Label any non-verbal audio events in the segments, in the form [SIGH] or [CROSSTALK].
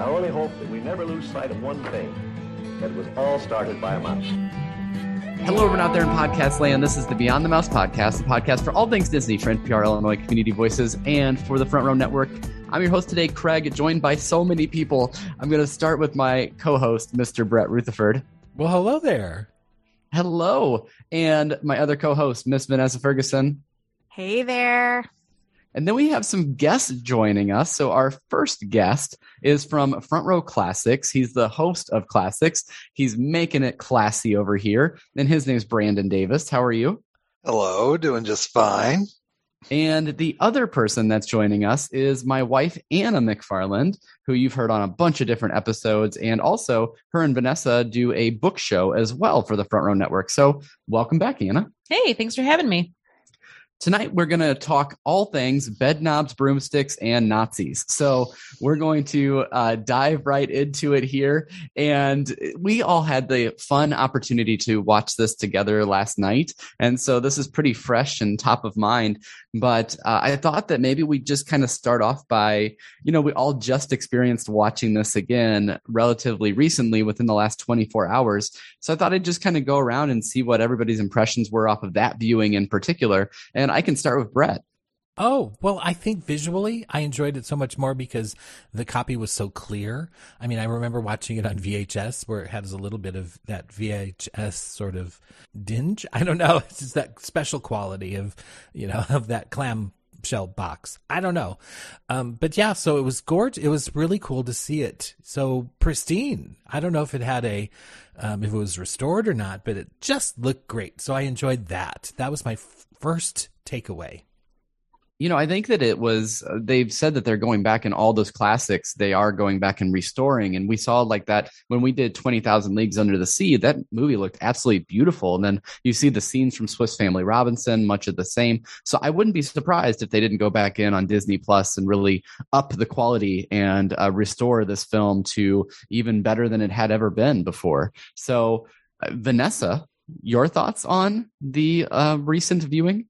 I only hope that we never lose sight of one thing that it was all started by a mouse. Hello, everyone out there in podcast land. This is the Beyond the Mouse podcast, the podcast for all things Disney for NPR Illinois Community Voices and for the Front Row Network. I'm your host today, Craig, joined by so many people. I'm going to start with my co host, Mr. Brett Rutherford. Well, hello there. Hello. And my other co host, Miss Vanessa Ferguson. Hey there. And then we have some guests joining us. So our first guest is from Front Row Classics. He's the host of Classics. He's making it classy over here. And his name's Brandon Davis. How are you? Hello, doing just fine. And the other person that's joining us is my wife, Anna McFarland, who you've heard on a bunch of different episodes. And also, her and Vanessa do a book show as well for the Front Row Network. So, welcome back, Anna. Hey, thanks for having me. Tonight, we're going to talk all things bed knobs, broomsticks, and Nazis. So, we're going to uh, dive right into it here. And we all had the fun opportunity to watch this together last night. And so, this is pretty fresh and top of mind. But uh, I thought that maybe we just kind of start off by, you know, we all just experienced watching this again relatively recently within the last 24 hours. So, I thought I'd just kind of go around and see what everybody's impressions were off of that viewing in particular. And I can start with Brett. Oh, well, I think visually I enjoyed it so much more because the copy was so clear. I mean, I remember watching it on VHS where it has a little bit of that VHS sort of dinge. I don't know. [LAUGHS] It's just that special quality of, you know, [LAUGHS] of that clam shell box. I don't know. Um, but yeah, so it was gorgeous. It was really cool to see it so pristine. I don't know if it had a, um, if it was restored or not, but it just looked great. So I enjoyed that. That was my f- first takeaway. You know, I think that it was, uh, they've said that they're going back in all those classics. They are going back and restoring. And we saw like that when we did 20,000 Leagues Under the Sea, that movie looked absolutely beautiful. And then you see the scenes from Swiss Family Robinson, much of the same. So I wouldn't be surprised if they didn't go back in on Disney Plus and really up the quality and uh, restore this film to even better than it had ever been before. So, uh, Vanessa, your thoughts on the uh, recent viewing?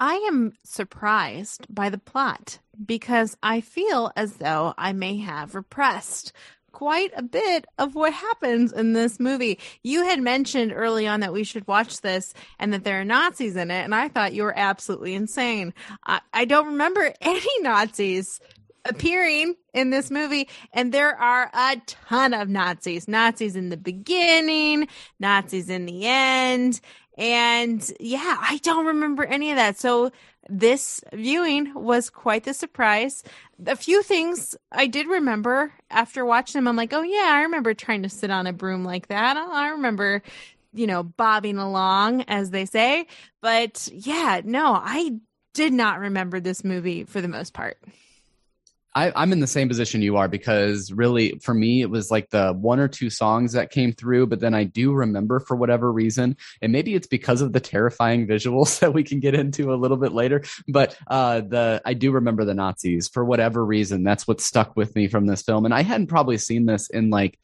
I am surprised by the plot because I feel as though I may have repressed quite a bit of what happens in this movie. You had mentioned early on that we should watch this and that there are Nazis in it, and I thought you were absolutely insane. I, I don't remember [LAUGHS] any Nazis appearing in this movie and there are a ton of nazis nazis in the beginning nazis in the end and yeah, I don't remember any of that. So this viewing was quite the surprise. A few things I did remember after watching them. I'm like, oh yeah, I remember trying to sit on a broom like that. Uh, I remember, you know, bobbing along, as they say. But yeah, no, I did not remember this movie for the most part. I, am in the same position you are because really for me it was like the one or two songs that came through, but then I do remember for whatever reason, and maybe it's because of the terrifying visuals [LAUGHS] that we can get into a little bit later. But uh, the I do remember the Nazis for whatever reason. That's what stuck with me from this film, and I hadn't probably seen this in like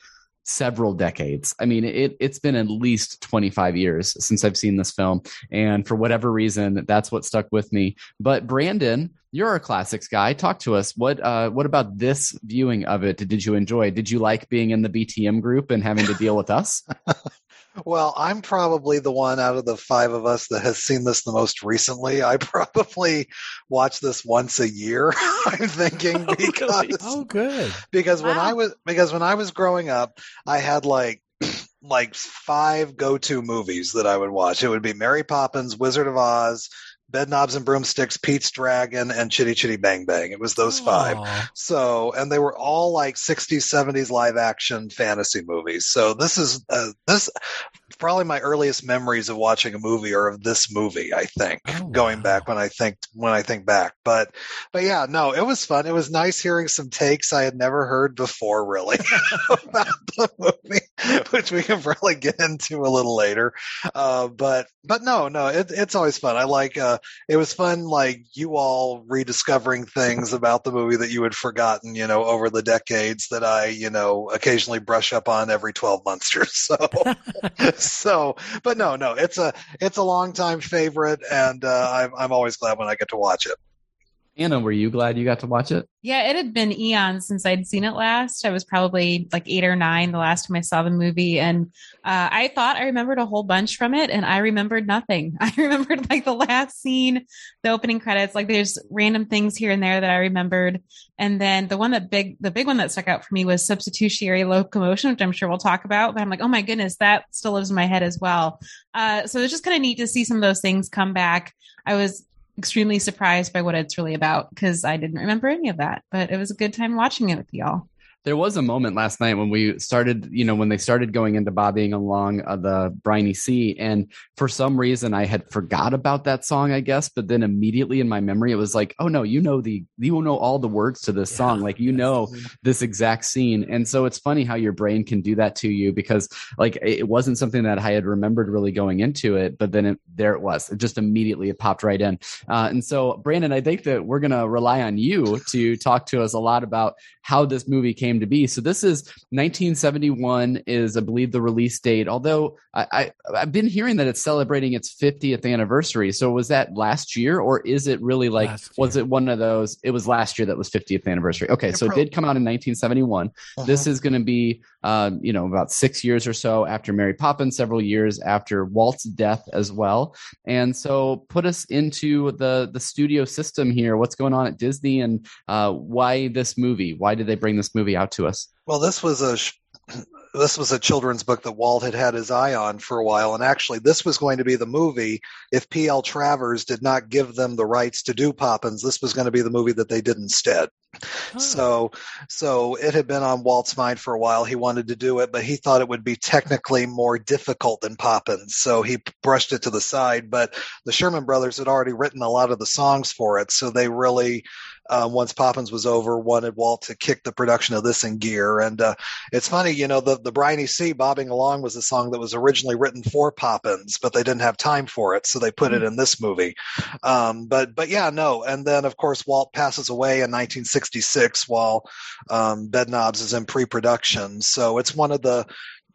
several decades. I mean, it it's been at least 25 years since I've seen this film, and for whatever reason, that's what stuck with me. But Brandon, you're a classics guy. Talk to us. What uh, what about this viewing of it? Did you enjoy? Did you like being in the BTM group and having to deal with us? [LAUGHS] Well, I'm probably the one out of the five of us that has seen this the most recently. I [LAUGHS] probably watch this once a year. [LAUGHS] I'm thinking [LAUGHS] Oh, because really? oh good. because when I was because when I was growing up, I had like [CLEARS THROAT] like five go-to movies that I would watch. It would be Mary Poppins, Wizard of Oz, Bedknobs and Broomsticks, Pete's Dragon, and Chitty Chitty Bang Bang. It was those five. So, and they were all like 60s, 70s live action fantasy movies. So this is uh, this probably my earliest memories of watching a movie are of this movie. I think Oh, going wow. back when I think when I think back, but but yeah, no, it was fun. It was nice hearing some takes I had never heard before, really, [LAUGHS] about the movie, which we can probably get into a little later. Uh, but but no, no, it, it's always fun. I like. Uh, it was fun, like you all rediscovering things about the movie that you had forgotten, you know, over the decades that I, you know, occasionally brush up on every twelve months or so. [LAUGHS] [LAUGHS] so, but no, no, it's a it's a long time favorite, and uh, I'm I'm always glad when I get to watch it. Anna, were you glad you got to watch it? Yeah, it had been eons since I'd seen it last. I was probably like eight or nine the last time I saw the movie. And uh, I thought I remembered a whole bunch from it, and I remembered nothing. [LAUGHS] I remembered like the last scene, the opening credits, like there's random things here and there that I remembered. And then the one that big, the big one that stuck out for me was substitutionary locomotion, which I'm sure we'll talk about. But I'm like, oh my goodness, that still lives in my head as well. Uh, so it's just kind of neat to see some of those things come back. I was extremely surprised by what it's really about because I didn't remember any of that. But it was a good time watching it with y'all there was a moment last night when we started, you know, when they started going into bobbing along uh, the briny sea. And for some reason, I had forgot about that song, I guess. But then immediately in my memory, it was like, oh no, you know the, you will know all the words to this yeah, song. Like, you know this exact scene. And so it's funny how your brain can do that to you because like it wasn't something that I had remembered really going into it. But then it, there it was. It just immediately it popped right in. Uh, and so, Brandon, I think that we're going to rely on you to talk to us a lot about how this movie came came to be. So this is 1971 is I believe the release date. Although I, I have been hearing that it's celebrating its 50th anniversary. So was that last year or is it really like was it one of those? It was last year that was 50th anniversary. Okay, so it did come out in 1971. Uh-huh. This is going to be um, you know about six years or so after Mary Poppins, several years after Walt's death as well. And so put us into the the studio system here. What's going on at Disney and uh, why this movie? Why did they bring this movie out? Out to us? Well, this was a [CLEARS THROAT] this was a children's book that Walt had had his eye on for a while, and actually, this was going to be the movie. If P.L. Travers did not give them the rights to do Poppins, this was going to be the movie that they did instead. Oh. So, so it had been on Walt's mind for a while. He wanted to do it, but he thought it would be technically more difficult than Poppins, so he brushed it to the side. But the Sherman Brothers had already written a lot of the songs for it, so they really uh, once Poppins was over, wanted Walt to kick the production of this in gear. And uh, it's funny, you know, the the Briny Sea Bobbing Along was a song that was originally written for Poppins, but they didn't have time for it, so they put it in this movie. Um, but but yeah, no. And then of course Walt passes away in 1966 while um, Bedknobs is in pre-production. So it's one of the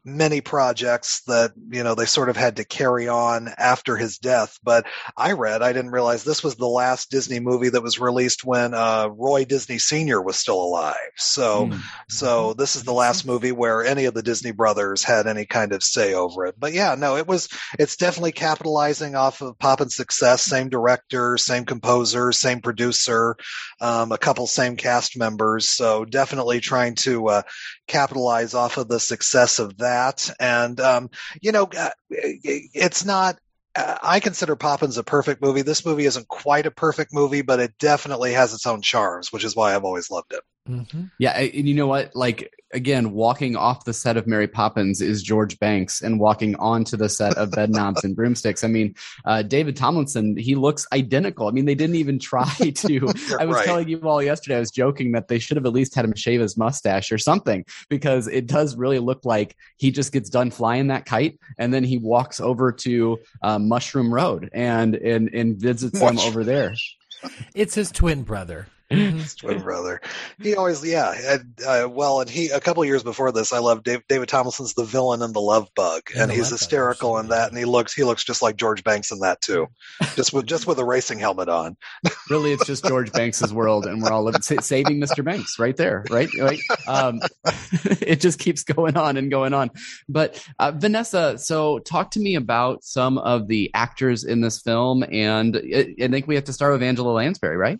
many projects that you know they sort of had to carry on after his death but i read i didn't realize this was the last disney movie that was released when uh, roy disney senior was still alive. So mm. so this is the last movie where any of the disney brothers had any kind of say over it. But yeah no it was it's definitely capitalizing off of Poppins success same director same composer same producer um, a couple same cast members. So definitely trying to uh, capitalize off of the success of that. And, um, you know, uh, it's not, uh, I consider Poppins a perfect movie. This movie isn't quite a perfect movie, but it definitely has its own charms, which is why I've always loved it. Mm-hmm. Yeah, and you know what? Like again, walking off the set of Mary Poppins is George Banks, and walking onto the set of Bedknobs and [LAUGHS] Broomsticks. I mean, uh, David Tomlinson, he looks identical. I mean, they didn't even try [LAUGHS] to. I was right. telling you all yesterday. I was joking that they should have at least had him shave his mustache or something because it does really look like he just gets done flying that kite, and then he walks over to uh, Mushroom Road and and and visits them over there. It's his twin brother. His twin brother. He always, yeah. And, uh, well, and he a couple years before this, I love Dave, David Tomlinson's The Villain in The Love Bug, and he's hysterical in that, and he looks he looks just like George Banks in that too, just with just with a racing helmet on. [LAUGHS] really, it's just George Banks's world, and we're all living, saving Mr. Banks right there, right? Right. Um, [LAUGHS] it just keeps going on and going on. But uh, Vanessa, so talk to me about some of the actors in this film, and uh, I think we have to start with Angela Lansbury, right?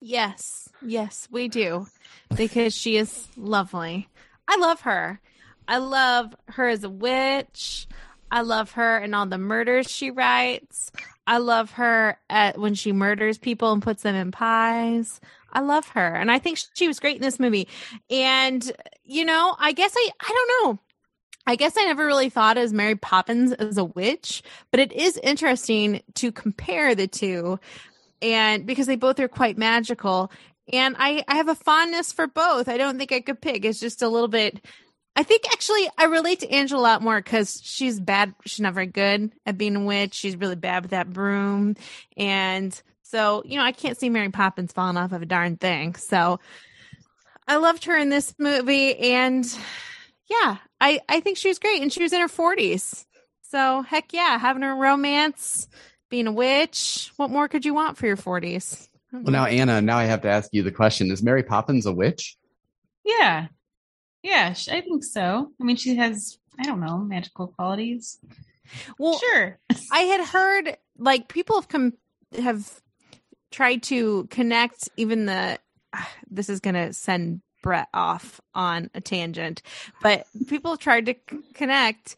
Yes, yes, we do. Because she is lovely. I love her. I love her as a witch. I love her and all the murders she writes. I love her at when she murders people and puts them in pies. I love her. And I think she was great in this movie. And you know, I guess I I don't know. I guess I never really thought as Mary Poppins as a witch, but it is interesting to compare the two and because they both are quite magical and I, I have a fondness for both. I don't think I could pick. It's just a little bit. I think actually I relate to Angela a lot more because she's bad. She's not very good at being a witch. She's really bad with that broom, and so you know I can't see Mary Poppins falling off of a darn thing. So I loved her in this movie, and yeah, I I think she was great, and she was in her forties. So heck yeah, having a romance being a witch. What more could you want for your 40s? Well, now Anna, now I have to ask you the question: Is Mary Poppins a witch? Yeah. Yeah, I think so. I mean, she has, I don't know, magical qualities. Well, sure. [LAUGHS] I had heard like people have come have tried to connect even the. [SIGHS] This is going to send Brett off on a tangent, but people tried to c- connect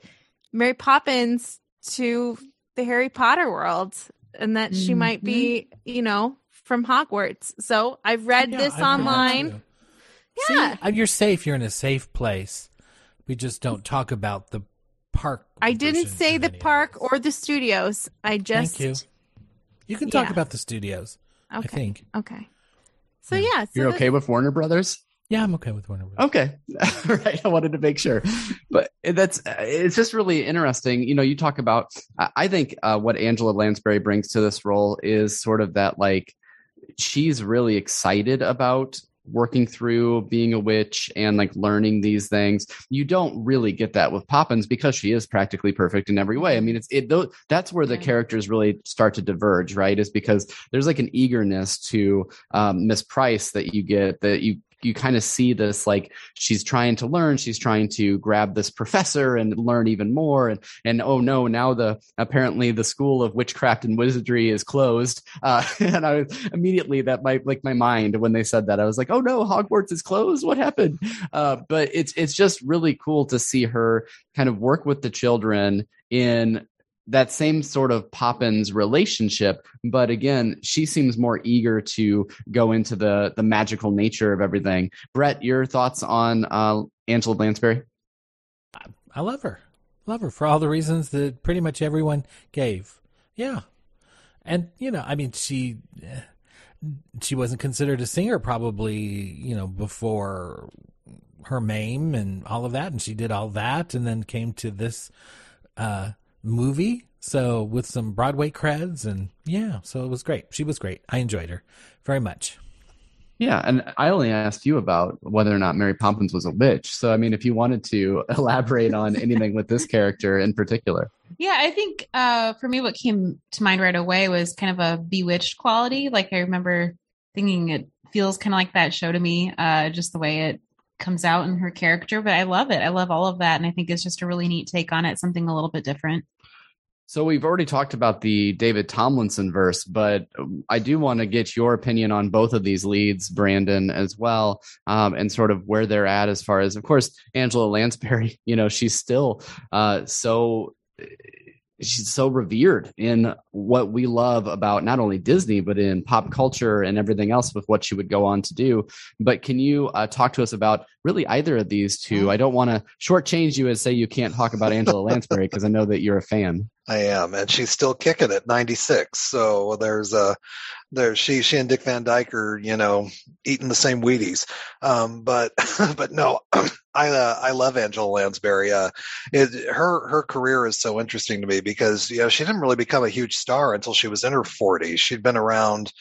Mary Poppins to the Harry Potter world, and that she might be, you know, from Hogwarts. So I've read Yeah, this I've online. too. Yeah. See, uh, you're safe. You're in a safe place. We just don't talk about the park. I didn't say the park or the studios. I just Thank you. You can talk Yeah. about the studios. I okay. think. Okay. So Yeah. yeah, so You're the- okay with Warner Brothers? Yeah, I'm okay with Warner Bros. Okay. [LAUGHS] right. I wanted to make sure. But that's, it's just really interesting. You know, you talk about, I think uh, what Angela Lansbury brings to this role is sort of that like, she's really excited about working through being a witch and like learning these things. You don't really get that with Poppins because she is practically perfect in every way. I mean, it's it tho- that's where the characters really start to diverge, right? Is because there's like an eagerness to um, Miss Price that you get that you you kind of see this like she's trying to learn she's trying to grab this professor and learn even more and and oh no now the apparently the school of witchcraft and wizardry is closed uh [LAUGHS] and i immediately that my like my mind when they said that. I was like oh no hogwarts is closed? What happened? Uh but it's it's just really cool to see her kind of work with the children in that same sort of Poppins relationship, but again, she seems more eager to go into the the magical nature of everything. Brett, your thoughts on uh, Angela Lansbury? I love her. Love her for all the reasons that pretty much everyone gave. Yeah. And, you know, I mean, she. eh, She wasn't considered a singer probably, you know, before her MAME and all of that. And she did all that and then came to this uh, movie. So with some Broadway creds and yeah, so it was great. She was great. I enjoyed her very much. Yeah, and I only asked you about whether or not Mary Poppins was a witch. So, I mean, if you wanted to [LAUGHS] elaborate on anything with this character in particular. Yeah, I think uh, for me, what came to mind right away was kind of a bewitched quality. Like I remember thinking it feels kind of like that show to me, uh, just the way it comes out in her character. But I love it. I love all of that, and I think it's just a really neat take on it, something a little bit different. So we've already talked about the David Tomlinson verse, but I do want to get your opinion on both of these leads, Brandon, as well, um, and sort of where they're at as far as, of course, Angela Lansbury. [LAUGHS] You know, she's still uh, so she's so revered in what we love about not only Disney but in pop culture and everything else with what she would go on to do. But can you uh, talk to us about really either of these two? I don't want to shortchange you and say you can't talk about Angela [LAUGHS] Lansbury because I know that you're a fan. I am, and she's still kicking at 96. So there's a there she she and Dick Van Dyke are you know eating the same Wheaties. Um, but [LAUGHS] but no, [CLEARS THROAT] I uh, I love Angela Lansbury. Uh, it, her her career is so interesting to me because you know she didn't really become a huge star until she was in her 40s. She'd been around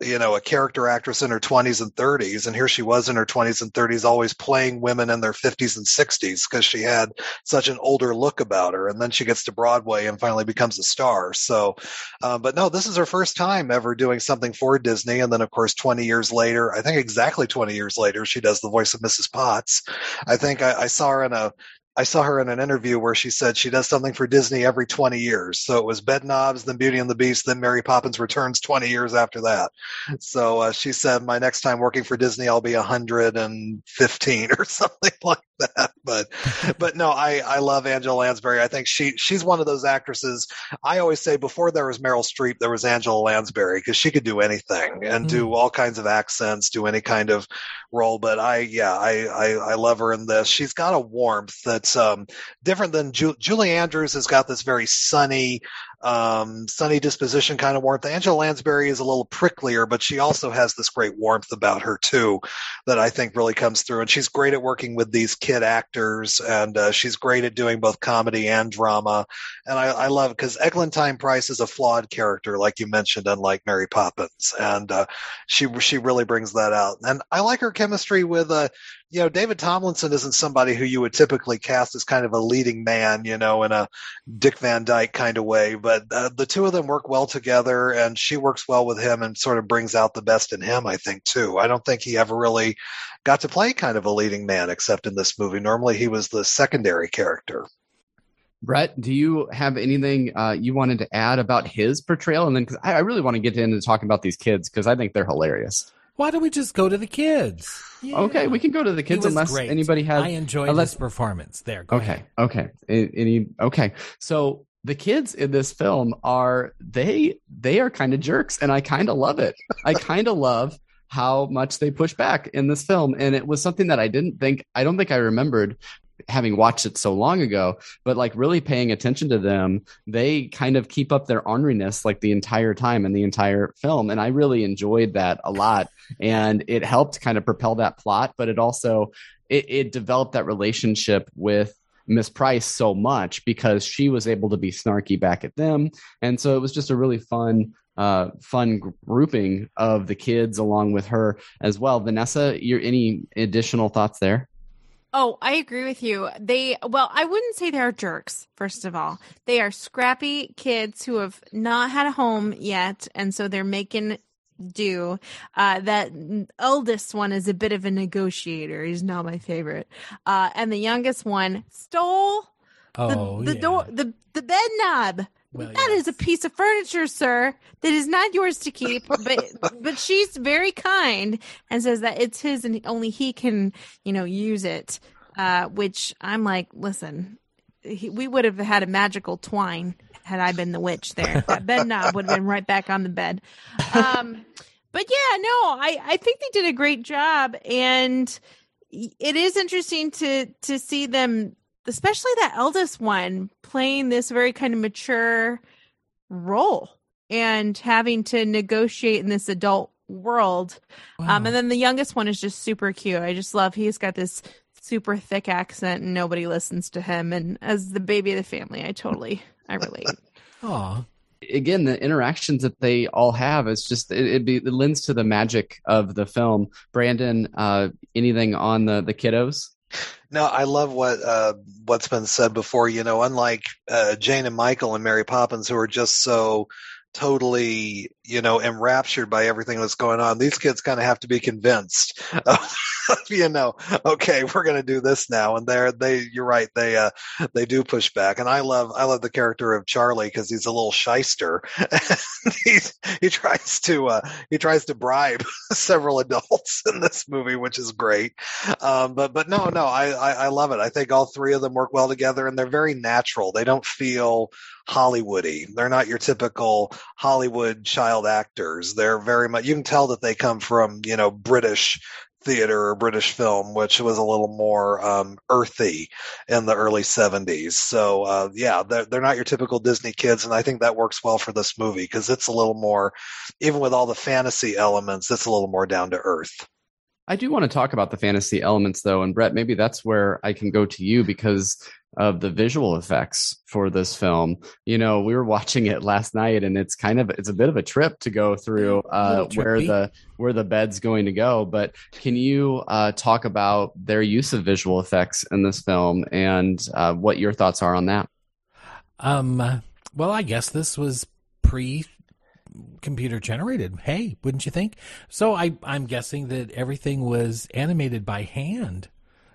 you know, a character actress in her 20s and 30s. And here she was in her 20s and 30s, always playing women in their 50s and 60s because she had such an older look about her. And then she gets to Broadway and finally becomes a star. So, uh, but no, this is her first time ever doing something for Disney. And then, of course, 20 years later, I think exactly 20 years later, she does the voice of Mrs. Potts. I think I, I saw her in a I saw her in an interview where she said she does something for Disney every 20 years. So it was Bedknobs, then Beauty and the Beast, then Mary Poppins Returns 20 years after that. So uh, she said, my next time working for Disney, I'll be 115 [LAUGHS] or something like that. But, but no, I, I love Angela Lansbury. I think she, she's one of those actresses. I always say before there was Meryl Streep, there was Angela Lansbury because she could do anything and do all kinds of accents, do any kind of role. But I, yeah, I, I, I love her in this. She's got a warmth that's um, different than Ju- Julie Andrews has got this very sunny, um, sunny disposition kind of warmth. Angela Lansbury is a little pricklier, but she also has this great warmth about her too that I think really comes through. And she's great at working with these kid actors, and uh, she's great at doing both comedy and drama. And I, I love because Eglantine Price is a flawed character, like you mentioned, unlike Mary Poppins, and uh, she she really brings that out. And I like her chemistry with uh, you know, David Tomlinson isn't somebody who you would typically cast as kind of a leading man, you know, in a Dick Van Dyke kind of way. But uh, the two of them work well together, and she works well with him and sort of brings out the best in him, I think, too. I don't think he ever really got to play kind of a leading man except in this movie. Normally he was the secondary character. Brett, do you have anything uh, you wanted to add about his portrayal? And then, because I, I, really want to get into talking about these kids because I think they're hilarious. Why don't we just go to the kids? Yeah. Okay, we can go to the kids unless great. anybody has. I enjoyed unless, his performance. There. okay. Ahead. Okay. Any? Okay. So the kids in this film are they they are kind of jerks, and I kind of love it. I kind of love how much they push back in this film, and it was something that I didn't think. I don't think I remembered having watched it so long ago, but like really paying attention to them, they kind of keep up their orneriness like the entire time in the entire film. And I really enjoyed that a lot. And it helped kind of propel that plot, but it also it, it developed that relationship with Miss Price so much because she was able to be snarky back at them. And so it was just a really fun uh, fun grouping of the kids along with her as well. Vanessa, your any additional thoughts there? Oh, I agree with you. They, well, I wouldn't say they're jerks, first of all. They are scrappy kids who have not had a home yet. And so they're making do. Uh, that eldest one is a bit of a negotiator. He's not my favorite. Uh, and the youngest one stole oh, the, the yeah. door, the, the bed knob. Well, that yes. is a piece of furniture, sir, that is not yours to keep. But but she's very kind and says that it's his and only he can, you know, use it. Uh, which I'm like, listen, he, we would have had a magical twine had I been the witch. There, that bed knob would have been right back on the bed. Um, but yeah, no, I I think they did a great job, and it is interesting to to see them especially that eldest one playing this very kind of mature role and having to negotiate in this adult world. Wow. Um, and then the youngest one is just super cute. I just love he's got this super thick accent and nobody listens to him. And as the baby of the family, I totally I relate. [LAUGHS] Aw. Again, the interactions that they all have is just it, it, be, it lends to the magic of the film. Brandon, uh, anything on the the kiddos? No, I love what uh, what's been said before. You know, unlike uh, Jane and Michael and Mary Poppins, who are just so totally, you know, enraptured by everything that's going on. These kids kind of have to be convinced of, [LAUGHS] you know, okay, we're going to do this now. And they're, they, you're right. They, uh, they do push back. And I love, I love the character of Charlie because he's a little shyster. [LAUGHS] he's, he tries to, uh, he tries to bribe [LAUGHS] several adults in this movie, which is great. Um, but, but no, no, I, I, I love it. I think all three of them work well together and they're very natural. They don't feel, Hollywoody. They're not your typical Hollywood child actors. They're very much you can tell that they come from, you know, British theater or British film, which was a little more um, earthy in the early 70s. So, uh, yeah, they're, they're not your typical Disney kids. And I think that works well for this movie because it's a little more, even with all the fantasy elements, it's a little more down to earth. I do want to talk about the fantasy elements though. And Brett, maybe that's where I can go to you because of the visual effects for this film. You know, we were watching it last night and it's kind of it's a bit of a trip to go through uh, where the where the bed's going to go. But can you uh, talk about their use of visual effects in this film and uh, what your thoughts are on that? Um well, I guess this was pre computer generated. Hey, wouldn't you think? So I I'm guessing that everything was animated by hand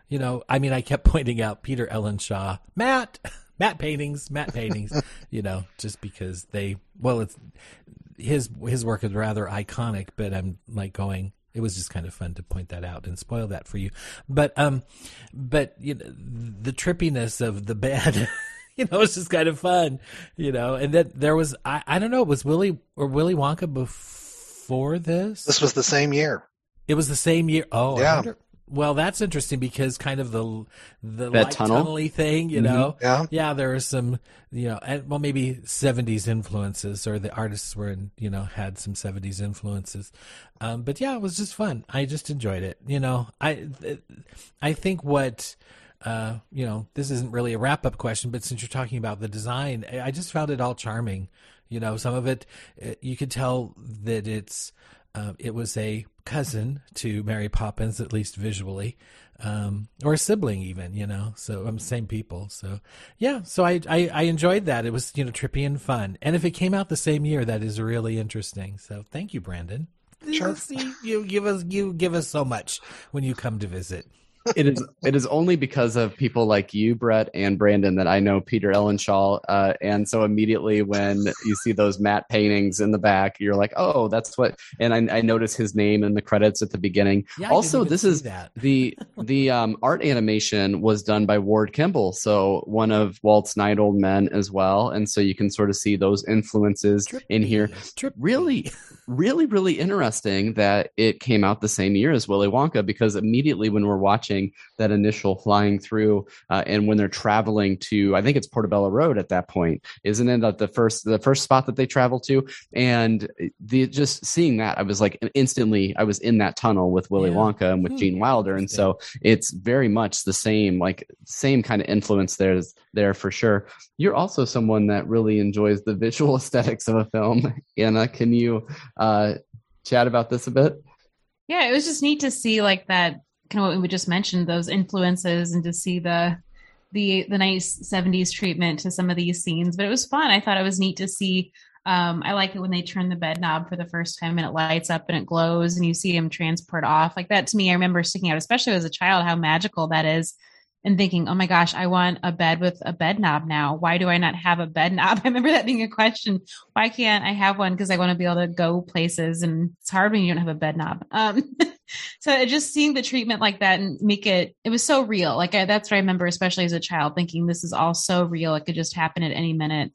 you know, I mean, I kept [LAUGHS] pointing out Peter Ellenshaw, matte, [LAUGHS] matte paintings, matte paintings, [LAUGHS] you know, just because they, well, it's his, his work is rather iconic, but I'm like going, it was just kind of fun to point that out and spoil that for you. But, um, but, you know, the trippiness of the bed, you know, it's just kind of fun, you know, and then there was, I, I don't know, it was Willy or Willy Wonka before this? This was the same year. It was the same year. Oh, yeah. Wonder, well, that's interesting because kind of the the that light tunnel? tunnely thing, you know. Mm-hmm. Yeah. Yeah, there are some, you know, and, well, maybe '70s influences, or the artists were, in, you know, had some '70s influences. Um, but yeah, it was just fun. I just enjoyed it. You know, I I think what. Uh, you know, this isn't really a wrap up question, but since you're talking about the design, I just found it all charming. You know, some of it, you could tell that it's, uh, it was a cousin to Mary Poppins, at least visually, um, or a sibling even, you know. So I'm um, same people. So yeah, so I, I I enjoyed that. It was you know trippy and fun. And if it came out the same year, that is really interesting. So thank you, Brandon. Sure. See, you give us you give us so much when you come to visit it is it is only because of people like you, Brett and Brandon, that I know Peter Ellenshaw. Uh, and so immediately when you see those matte paintings in the back, you're like, oh, that's what. And I, I notice his name in the credits at the beginning. Yeah, also, this is that. the the um, art animation was done by Ward Kimball, so one of Walt's Nine Old Men as well. And so you can sort of see those influences Trippy. in here. Trippy. Really, really, really interesting that it came out the same year as Willy Wonka because immediately when we're watching that initial flying through, uh, and when they're traveling to, I think it's Portobello Road at that point, isn't it? The first the first spot that they travel to, and the just seeing that, I was like instantly, I was in that tunnel with Willy yeah. Wonka and with hmm. Gene Wilder, and so it's very much the same, like same kind of influence there there for sure. You're also someone that really enjoys the visual [LAUGHS] aesthetics of a film. Anna, can you uh, chat about this a bit? Yeah, it was just neat to see like that kind of what we just mentioned, those influences, and to see the the the nice '70s treatment to some of these scenes. But it was fun. I thought it was neat to see. Um, I like it when they turn the bed knob for the first time and it lights up and it glows, and you see him transport off like that. To me, I remember sticking out, especially as a child, how magical that is and thinking, oh my gosh, I want a bed with a bed knob now. Why do I not have a bed knob? [LAUGHS] I remember that being a question. Why can't I have one? Because I want to be able to go places and it's hard when you don't have a bed knob. Um, [LAUGHS] so just seeing the treatment like that and make it, it was so real. Like I, that's what I remember, especially as a child, thinking this is all so real. It could just happen at any minute.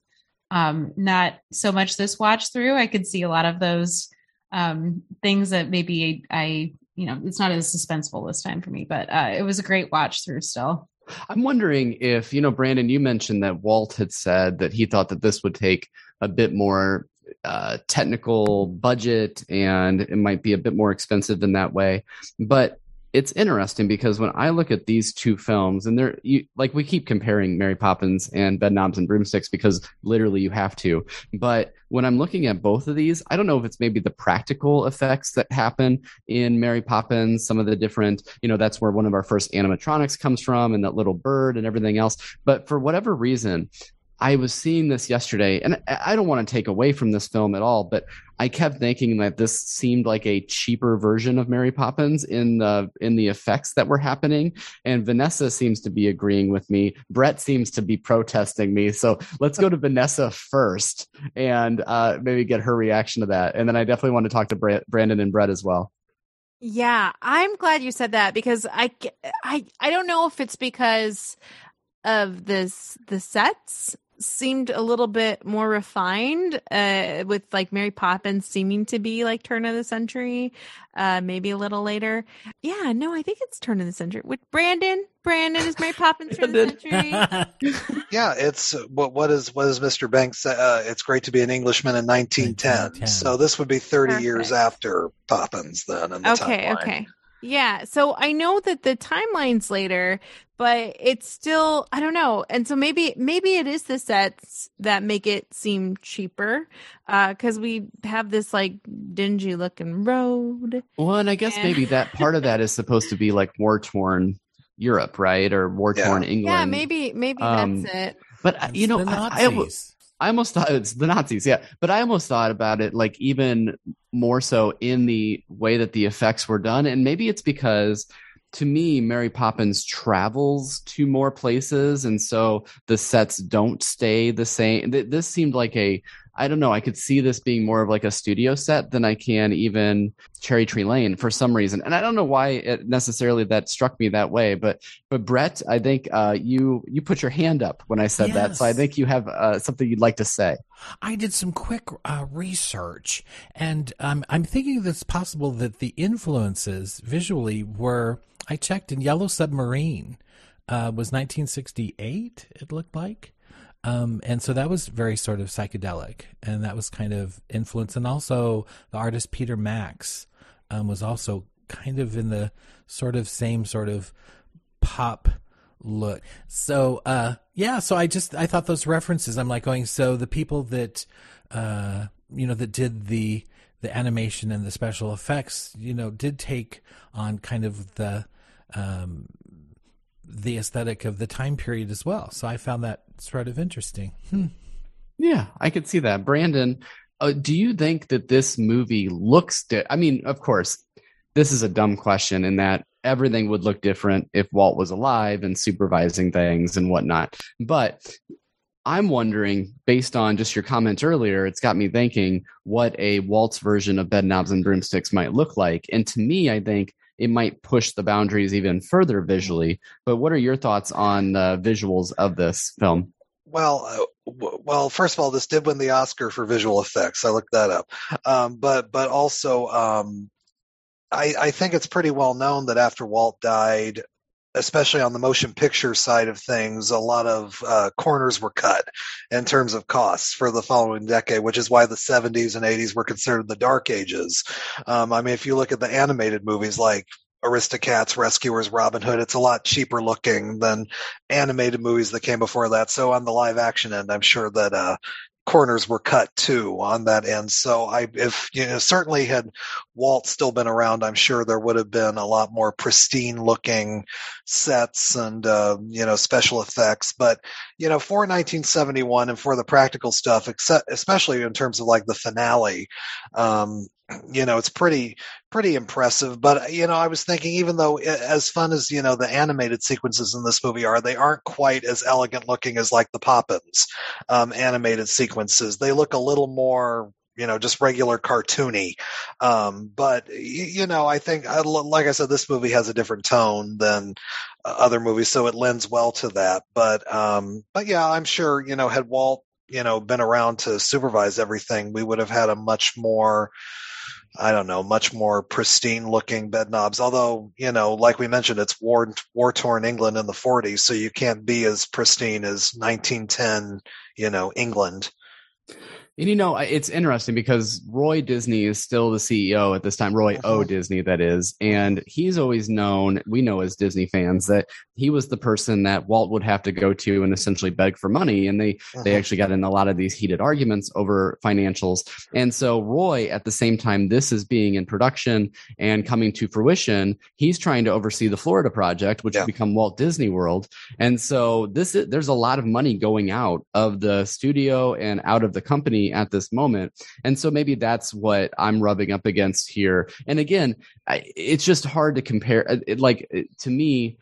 Um, not so much this watch through. I could see a lot of those um, things that maybe I you know, it's not as suspenseful this time for me, but uh, it was a great watch through still. I'm wondering if, you know, Brandon, you mentioned that Walt had said that he thought that this would take a bit more uh, technical budget and it might be a bit more expensive in that way. But it's interesting because when I look at these two films, and they're you, like we keep comparing Mary Poppins and Bedknobs and Broomsticks because literally you have to. But when I'm looking at both of these, I don't know if it's maybe the practical effects that happen in Mary Poppins, some of the different, you know, that's where one of our first animatronics comes from, and that little bird and everything else. But for whatever reason, I was seeing this yesterday, and I don't want to take away from this film at all, but I kept thinking that this seemed like a cheaper version of Mary Poppins in the in the effects that were happening. And Vanessa seems to be agreeing with me. Brett seems to be protesting me. So let's go to [LAUGHS] Vanessa first and uh, maybe get her reaction to that, and then I definitely want to talk to Brandon and Brett as well. Yeah, I'm glad you said that because I I I don't know if it's because of this the sets seemed a little bit more refined uh, with like Mary Poppins seeming to be like turn of the century, uh, maybe a little later. Yeah, no, I think it's turn of the century. With Brandon, Brandon is Mary Poppins turn of the century. [LAUGHS] yeah, it's what what is what is Mr. Banks? Uh, it's great to be an Englishman in 1910. 1910. So this would be 30 Perfect. years after Poppins then. in The okay, timeline. okay. Yeah. So I know that the timeline's later, but it's still I don't know. And so maybe maybe it is the sets that make it seem cheaper. Uh because we have this like dingy looking road. Well, and I guess and... maybe that part of that is supposed to be like war torn Europe, right? Or war torn yeah. England. Yeah, maybe maybe um, that's it. But uh, you know, I, I, I almost thought it's the Nazis, yeah. But I almost thought about it like even more so in the way that the effects were done. And maybe it's because to me, Mary Poppins travels to more places. And so the sets don't stay the same. This seemed like a I don't know. I could see this being more of like a studio set than I can even Cherry Tree Lane for some reason, and I don't know why it necessarily that struck me that way. But but Brett, I think uh, you you put your hand up when I said yes. that, so I think you have uh, something you'd like to say. I did some quick uh, research, and um, I'm thinking that it's possible that the influences visually were. I checked in Yellow Submarine uh, was 1968. It looked like. Um, and so that was very sort of psychedelic, and that was kind of influence. And also, the artist Peter Max um, was also kind of in the sort of same sort of pop look. So, uh, yeah. So I just I thought those references. I'm like going. So the people that uh, you know that did the the animation and the special effects, you know, did take on kind of the um, the aesthetic of the time period as well. So I found that sort of interesting. Hmm. Yeah, I could see that. Brandon, uh, do you think that this movie looks? Di- I mean, of course, this is a dumb question in that everything would look different if Walt was alive and supervising things and whatnot. But I'm wondering, based on just your comment earlier, it's got me thinking what a Walt's version of Bedknobs and Broomsticks might look like. And to me, I think it might push the boundaries even further visually. But what are your thoughts on the visuals of this film? Well, uh, w- well, first of all, this did win the Oscar for visual effects. I looked that up. Um, but but also, um, I, I think it's pretty well known that after Walt died, especially on the motion picture side of things, a lot of uh, corners were cut in terms of costs for the following decade, which is why the 70s and 80s were considered the dark ages. Um, I mean, if you look at the animated movies like Aristocats, Rescuers, Robin Hood, it's a lot cheaper looking than animated movies that came before that. So on the live action end, I'm sure that uh, corners were cut too on that end. So I, if you know, certainly had Walt still been around, I'm sure there would have been a lot more pristine looking sets and uh, you know special effects. But you know, for 1971 and for the practical stuff, except especially in terms of like the finale, um, you know, it's pretty pretty impressive. But you know, I was thinking, even though as fun as you know the animated sequences in this movie are, they aren't quite as elegant looking as like the Poppins um, animated sequences. They look a little more you know just regular cartoony um, but you know i think like i said this movie has a different tone than uh, other movies so it lends well to that but um, but yeah i'm sure you know had walt you know been around to supervise everything we would have had a much more I don't know, much more pristine looking bed knobs. Although, you know, like we mentioned, it's war war torn England in the 40s, so you can't be as pristine as 1910, you know, England. And you know, it's interesting because Roy Disney is still the CEO at this time, Roy O. Uh-huh. Disney, that is. And he's always known, we know as Disney fans, that he was the person that Walt would have to go to and essentially beg for money. And they, uh-huh. they actually got in a lot of these heated arguments over financials. And so Roy, at the same time, this is being in production and coming to fruition, he's trying to oversee the Florida project, which yeah. become Walt Disney World. And so this is, there's a lot of money going out of the studio and out of the company at this moment. And so maybe that's what I'm rubbing up against here. And again, I, it's just hard to compare. It, like to me,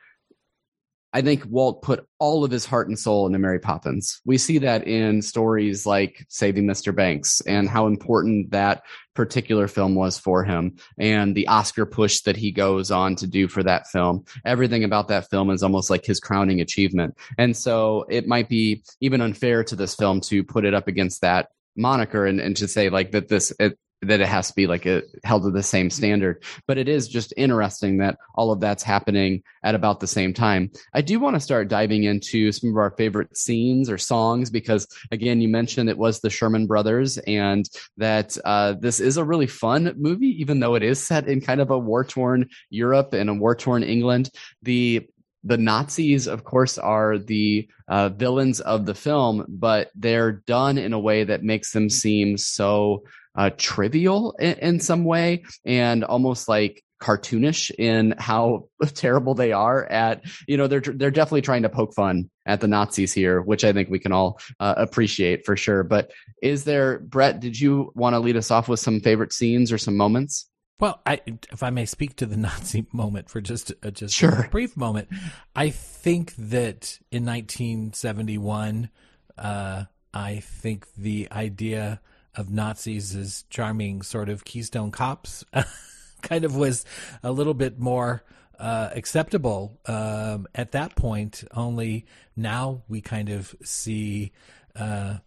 I think Walt put all of his heart and soul into Mary Poppins. We see that in stories like Saving Mr. Banks and how important that particular film was for him and the Oscar push that he goes on to do for that film. Everything about that film is almost like his crowning achievement. And so it might be even unfair to this film to put it up against that moniker and, and to say like that this it, that it has to be like a, held to the same standard. But it is just interesting that all of that's happening at about the same time. I do want to start diving into some of our favorite scenes or songs because, again, you mentioned it was the Sherman Brothers and that uh, this is a really fun movie, even though it is set in kind of a war torn Europe and a war torn England. The the Nazis, of course, are the uh, villains of the film, but they're done in a way that makes them seem so uh, trivial in, in, some way and almost like cartoonish in how [LAUGHS] terrible they are at you know they're they're definitely trying to poke fun at the Nazis here which I think we can all uh, appreciate for sure but is there Brett did you want to lead us off with some favorite scenes or some moments well, I, if I may speak to the [LAUGHS] Nazi moment for just uh, just sure. a brief moment, I think that in 1971, uh, I think the idea of Nazis as charming sort of Keystone cops [LAUGHS] kind of was a little bit more uh, acceptable um, at that point. Only now we kind of see, uh,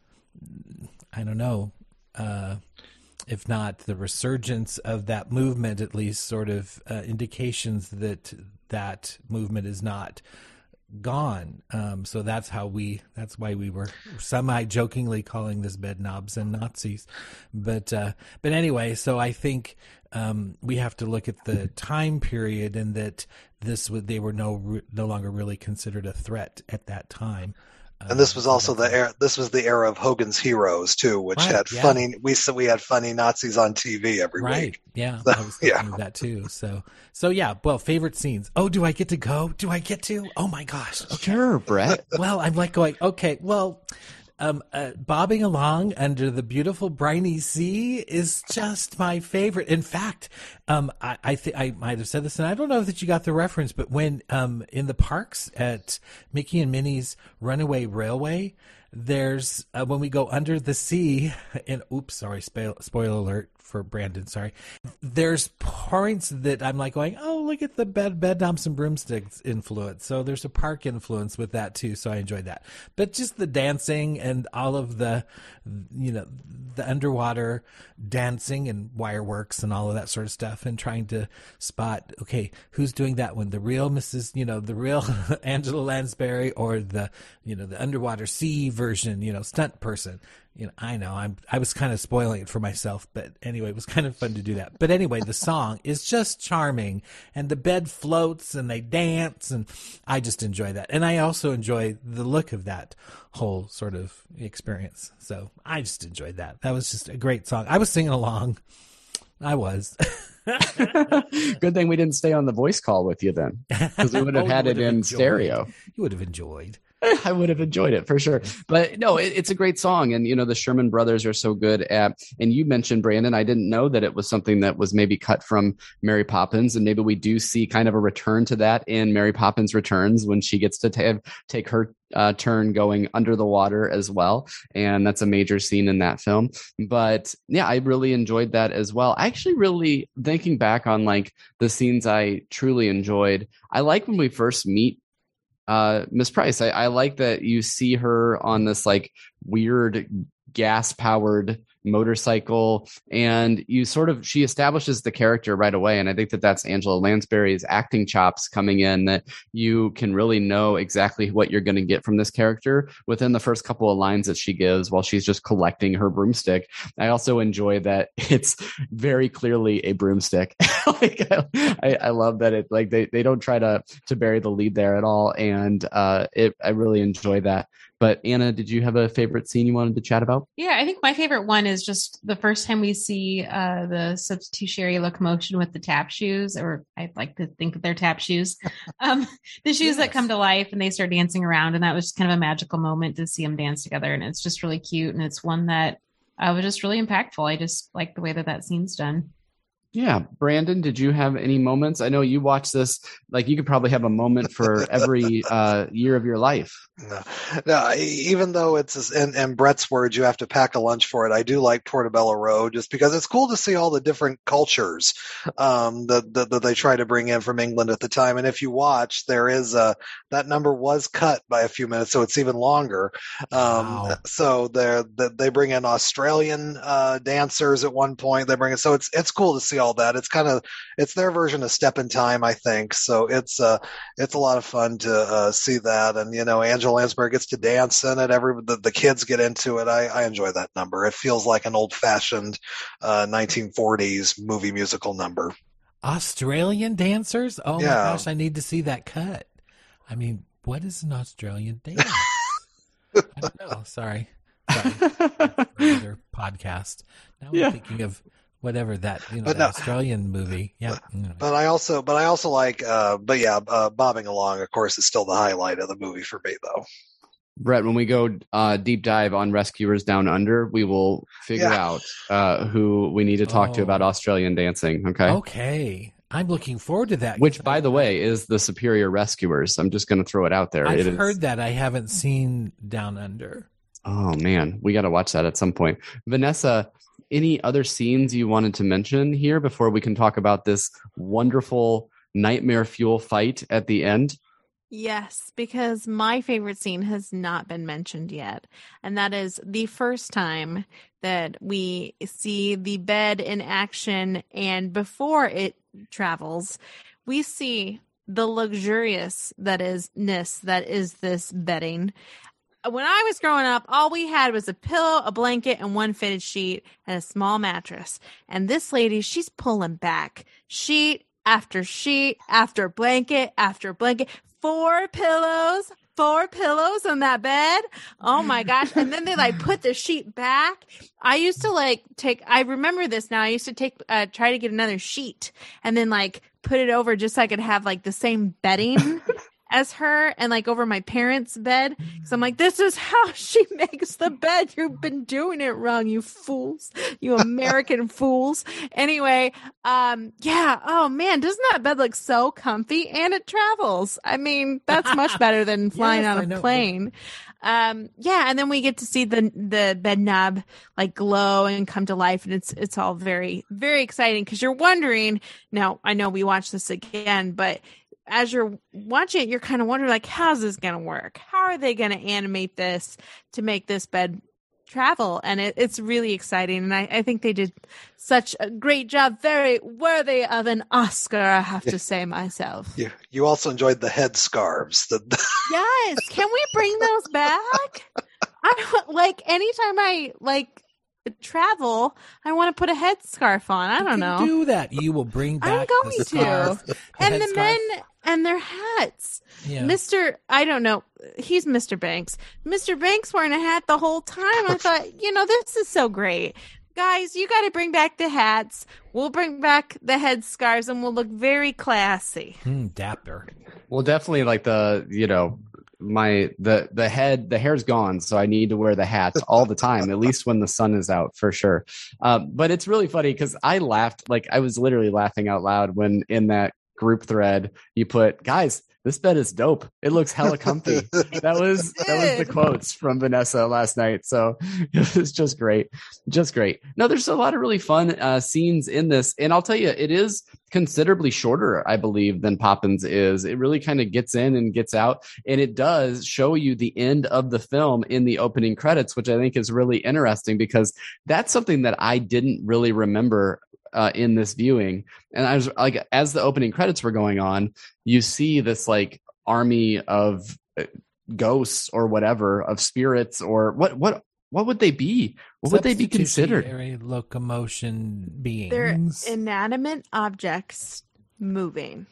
I don't know uh, if not the resurgence of that movement, at least sort of uh, indications that that movement is not gone. Um, so that's how we. That's why we were semi jokingly calling this bed Bedknobs and Nazis. But uh, but anyway, so I think um, we have to look at the time period and that this would they were no no longer really considered a threat at that time. And this Uh, was also the era. This was the era of Hogan's Heroes too, which Right, had yeah. funny. We said we had funny Nazis on TV every right. week. Yeah, So, [LAUGHS] I was thinking yeah. of that too. So, so yeah. Well, favorite scenes. Oh, do I get to go? Do I get to? Oh my gosh. Okay. Sure, Brett. well, I'm like going, okay, well, um, uh, bobbing along under the beautiful briny sea is just my favorite. In fact, um, I, I think I might have said this, and I don't know that you got the reference, but when um, in the parks at Mickey and Minnie's Runaway Railway, there's uh, when we go under the sea, [LAUGHS] and oops, sorry, spoil, spoiler alert for Brandon, sorry. There's points that I'm like going, oh, look at the bed, Bedknobs and broomsticks influence. So there's a park influence with that too. So I enjoyed that. But just the dancing and all of the, you know, the underwater dancing and wireworks and all of that sort of stuff, and trying to spot, okay, who's doing that one? The real Mrs. You know, the real [LAUGHS] Angela Lansbury or the, you know, the underwater sea version, you know, stunt person you know, I know I'm, I was kind of spoiling it for myself, but anyway, it was kind of fun to do that. But anyway, the song is just charming and the bed floats and they dance and I just enjoy that. And I also enjoy the look of that whole sort of experience. So I just enjoyed that. That was just a great song. I was singing along. I was. [LAUGHS] [LAUGHS] Good thing we didn't stay on the voice call with you then, because we [LAUGHS] would have Oh, had it in stereo. You would have enjoyed. [LAUGHS] I would have enjoyed it for sure. But no, it, it's a great song. And, you know, the Sherman brothers are so good at, and you mentioned, Brandon, I didn't know that it was something that was maybe cut from Mary Poppins. And maybe we do see kind of a return to that in Mary Poppins Returns when she gets to ta- take her uh, turn going under the water as well. And that's a major scene in that film. But yeah, I really enjoyed that as well. I actually really thinking back on like the scenes I truly enjoyed. I like when we first meet uh miss price I, I like that you see her on this like weird gas powered motorcycle and you sort of she establishes the character right away and i think that that's angela lansbury's acting chops coming in that you can really know exactly what you're going to get from this character within the first couple of lines that she gives while she's just collecting her broomstick. I also enjoy that [LAUGHS] it's very clearly a broomstick. [LAUGHS] Like I, I love that it like they, they don't try to to bury the lead there at all and uh it i really enjoy that but anna did you have a favorite scene you wanted to chat about Yeah, I think my favorite one is just the first time we see uh, the substitutionary locomotion with the tap shoes, or I like to think that they're tap shoes, [LAUGHS] um, the shoes that come to life and they start dancing around. And that was just kind of a magical moment to see them dance together. And it's just really cute. And it's one that uh, was just really impactful. I just like the way that that scene's done. Yeah brandon did you have any moments i know you watch this like you could probably have a moment for every uh year of your life No, no. Even though it's in, in Brett's words, you have to pack a lunch for it. I do like Portobello Road just because it's cool to see all the different cultures um, that, that that they try to bring in from England at the time. And if you watch, there is a that number was cut by a few minutes, so it's even longer. Um, Wow. So they they bring in Australian uh, dancers at one point. They bring in so it's it's cool to see all that. It's kind of it's their version of Step in Time, I think. So it's uh it's a lot of fun to uh, see that, and you know, Angela Lansbury gets to dance in it. Every the, the kids get into it. I, I enjoy that number. It feels like an old fashioned uh, 1940s movie musical number. Australian dancers? Oh my gosh, I need to see that cut. I mean, what is an Australian [LAUGHS] dance? I don't know. Sorry. Sorry. [LAUGHS] Another podcast. Now Yeah. I'm thinking of whatever that you know But the no- Australian movie. Yeah. Anyway. But I also, but I also like, uh, but yeah, uh, bobbing along, of course, is still the highlight of the movie for me, though. brett when we go uh deep dive on rescuers down under we will figure Yeah. out uh who we need to talk to Oh. about australian dancing okay Okay. I'm looking forward to that. which by the way is the superior rescuers i'm just going to throw it out there I've It is- heard that. I haven't seen Down Under. Oh man, we got to watch that at some point. Vanessa, any other scenes you wanted to mention here before we can talk about this wonderful nightmare fuel fight at the end? Yes, because my favorite scene has not been mentioned yet. And that is the first time that we see the bed in action. And before it travels, we see the luxurious that is ness that is this bedding. When I was growing up, all we had was a pillow, a blanket, and one fitted sheet and a small mattress. And this lady, she's pulling back sheet after sheet after blanket after blanket. Four pillows, four pillows on that bed. Oh my [LAUGHS] gosh. And then they like put the sheet back. I used to like take, I remember this now. I used to take, uh, try to get another sheet and then like put it over just so I could have like the same bedding [LAUGHS] as her and like over my parents' bed. So I'm like, this is how [LAUGHS] she makes the bed. You've been doing it wrong, you fools, you American [LAUGHS] fools. Anyway, um, yeah. Oh man, doesn't that bed look so comfy? And it travels. I mean, that's much [LAUGHS] better than flying Yes, on a plane. Um, yeah, and then we get to see the the bed knob like glow and come to life, and it's it's all very very exciting because you're wondering. Now I know we watched this again, but as you're watching it, you're kind of wondering like, how's this going to work? How are they going to animate this to make this bed travel? And it, it's really exciting, and I, I think they did such a great job, very worthy of an Oscar. I have to say myself. You, you also enjoyed the head scarves. The, Yes. Can we bring those back? I don't like anytime I like travel, I want to put a headscarf on. I don't can know. Do that. You will bring that. I'm back going the to. scarf, the and the headscarf. men and their hats. Yeah. Mr. I don't know. He's Mr. Banks. Mr. Banks wearing a hat the whole time. I thought, you know, this is so great. Guys, you got to bring back the hats. We'll bring back the headscarves and we'll look very classy. Hmm, dapper. Well, definitely like the you know my the the head the hair's gone, so I need to wear the hat all the time, at least when the sun is out for sure. Um, but it's really funny because I laughed like I was literally laughing out loud when in that group thread you put guys. This bed is dope. It looks hella comfy. [LAUGHS] That was that was the quotes from Vanessa last night. So [LAUGHS] it was just great, just great. No, there's a lot of really fun uh, scenes in this, and I'll tell you, it is considerably shorter, I believe, than Poppins is. It really kind of gets in and gets out, and it does show you the end of the film in the opening credits, which I think is really interesting because that's something that I didn't really remember uh, in this viewing. And I was like, as the opening credits were going on, you see this like army of uh, ghosts or whatever of spirits or what what what would they be? What would they be considered? Substitutionary locomotion They're beings. inanimate objects moving.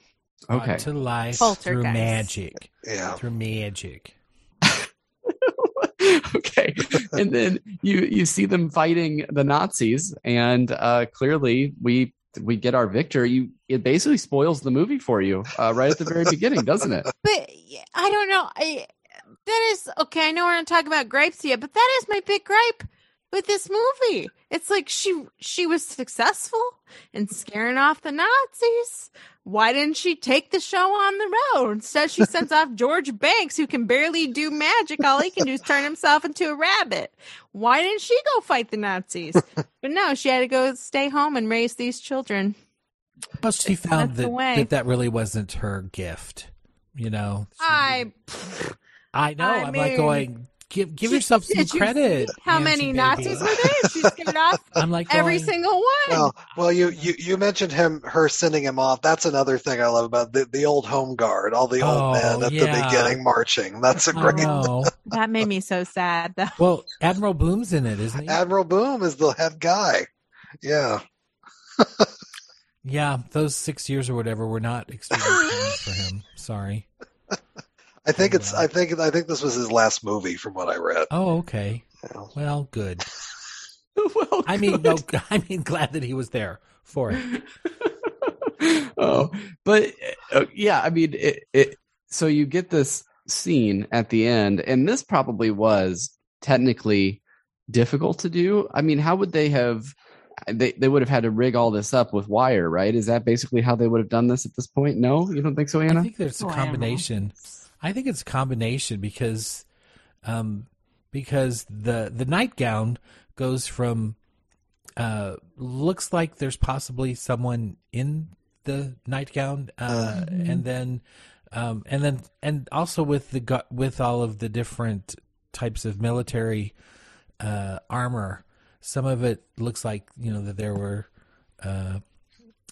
Okay. To life through magic. yeah. Through magic. [LAUGHS] okay and then you you see them fighting the nazis and uh clearly we we get our victory. you it basically spoils the movie for you uh, right at the very beginning doesn't it [LAUGHS] But I don't know. I that is okay. I know we're not talking about gripes yet, but that is my big gripe with this movie. It's like she she was successful in scaring off the Nazis. Why didn't she take the show on the road? Instead, she [LAUGHS] sends off George Banks, who can barely do magic. All he can do is turn himself into a rabbit. Why didn't she go fight the Nazis? [LAUGHS] But no, she had to go stay home and raise these children. But she found that, that that really wasn't her gift. You know, She- I I know. I I'm like going, give give Did- yourself some did you credit. see How Nancy many baby. Nazis were there? She scared off [LAUGHS] I'm like every going, single one. Well, well, you, you you mentioned him, her sending him off. That's another thing I love about the, the old home guard, all the old Oh, men at yeah. the beginning marching. That's a I great. [LAUGHS] that made me so sad, though. Well, Admiral Boom's in it, isn't he? Admiral Boom is the head guy. Yeah, yeah, those six years or whatever were not [LAUGHS] extremely fun for him. Sorry. I think it's. I think I think this was his last movie, from what I read. Oh, okay. Yeah. Well, good. [LAUGHS] well I mean, no, [LAUGHS] I mean, glad that he was there for it. [LAUGHS] oh, but uh, yeah, I mean, it, it. So you get this scene at the end, and this probably was technically difficult to do. I mean, how would they have? They they would have had to rig all this up with wire, right? Is that basically how they would have done this at this point? No, you don't think so, Anna? I think there's a Oh, I don't know. combination. I think it's a combination because, um, because the the nightgown goes from, uh, looks like there's possibly someone in the nightgown, uh, and then, um, and then, and also with the with all of the different types of military, uh, armor. Some of it looks like you know that there were, uh,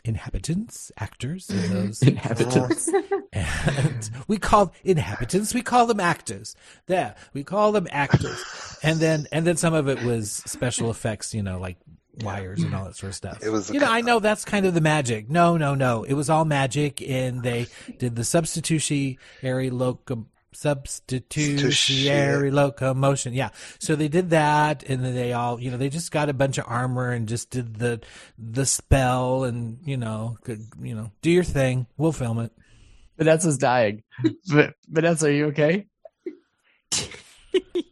inhabitants, actors in mm-hmm. those [LAUGHS] Inhabitants. [LAUGHS] and we call inhabitants we call them actors. There we call them actors. And then and then some of it was special effects you know like wires and all that sort of stuff. It was you know i know that's kind of the magic. No no no. It was all magic and they did the substitutionary locum substitutionary locomotion. Yeah. So they did that and then they all, you know, they just got a bunch of armor and just did the the spell and, you know, could, you know, do your thing. We'll film it. Vanessa's dying. [LAUGHS] but Vanessa, are you okay?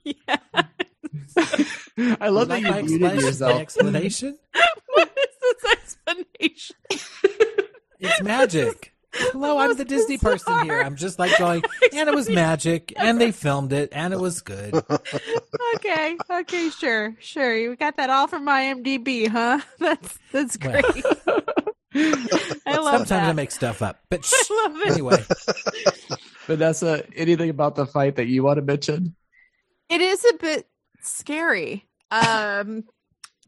yeah. I love that Would like you my muted yourself. explanation. What is this explanation? It's magic. Hello, I'm the Disney person here. I'm just like going, [LAUGHS] and it was magic, and they filmed it, and it was good. [LAUGHS] okay, okay, sure, sure. You got that all from IMDb, huh? [LAUGHS] That's that's Well, great. I love Sometimes I make stuff up, but shh, I love it. anyway, Vanessa, anything about the fight that you want to mention? It is a bit scary. Um,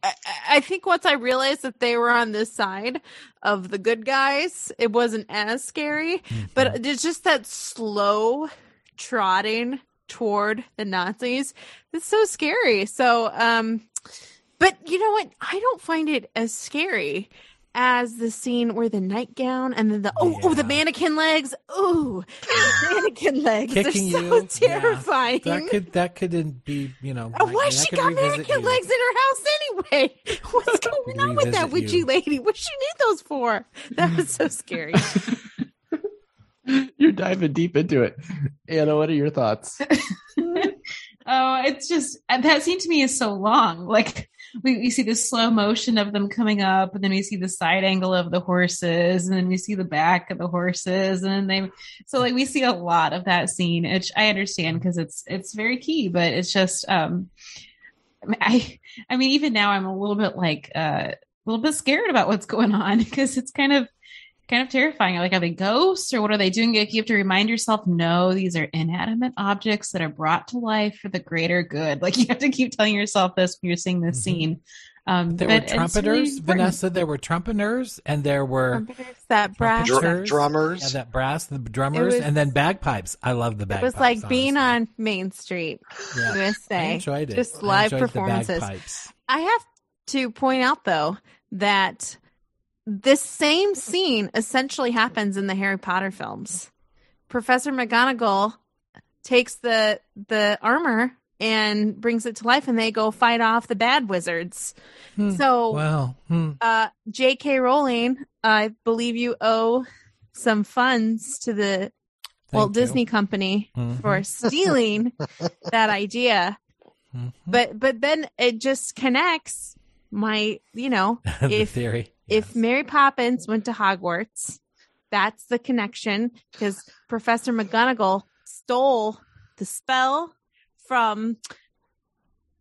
I, I think once I realized that they were on this side of the good guys, it wasn't as scary. But it's just that slow trotting toward the Nazis. It's so scary. So, um, but you know what? I don't find it as scary as the scene where the nightgown and then the oh oh the mannequin legs. Ooh, the [SIGHS] mannequin legs. They're so you, [LAUGHS] yeah. terrifying. that could that couldn't be, you know. Oh, why she got mannequin you. legs in her house anyway? [LAUGHS] What's [LAUGHS] going on with that witchy you. lady? What she need those for? That was so scary. You're diving deep into it. Anna, what are your thoughts? Oh, it's just that scene to me is so long. Like we, we see the slow motion of them coming up, and then we see the side angle of the horses, and then we see the back of the horses, and then they so like we see a lot of that scene, which I understand because it's it's very key, but it's just um I I I mean even now I'm a little bit like uh a little bit scared about what's going on [LAUGHS] because it's kind of kind of terrifying. Like, are they ghosts or what are they doing? Like, you have to remind yourself, no, these are inanimate objects that are brought to life for the greater good. [LAUGHS] Like, you have to keep telling yourself this when you're seeing this Mhm. scene. Um, There were trumpeters, really. Vanessa. There were trumpeters, and there were that brass. Dr- Dr- Trumpeters. drummers. yeah, that brass, the drummers, was- and then bagpipes. I love the bagpipes. It was like being honestly. on Main Street, Yeah. I USA. enjoyed it. Just I live enjoyed performances. bagpipes. I have to point out though that this same scene essentially happens in the Harry Potter films. Professor McGonagall takes the the armor and brings it to life and they go fight off the bad wizards. Hmm. So Well, hmm. uh J.K. Rowling, I believe you owe some funds to the Walt you. Disney Company Mhm. for stealing [LAUGHS] that idea. Mhm. But but then it just connects my, you know, [LAUGHS] if- theory. If Mary Poppins went to Hogwarts, that's the connection because Professor McGonagall stole the spell from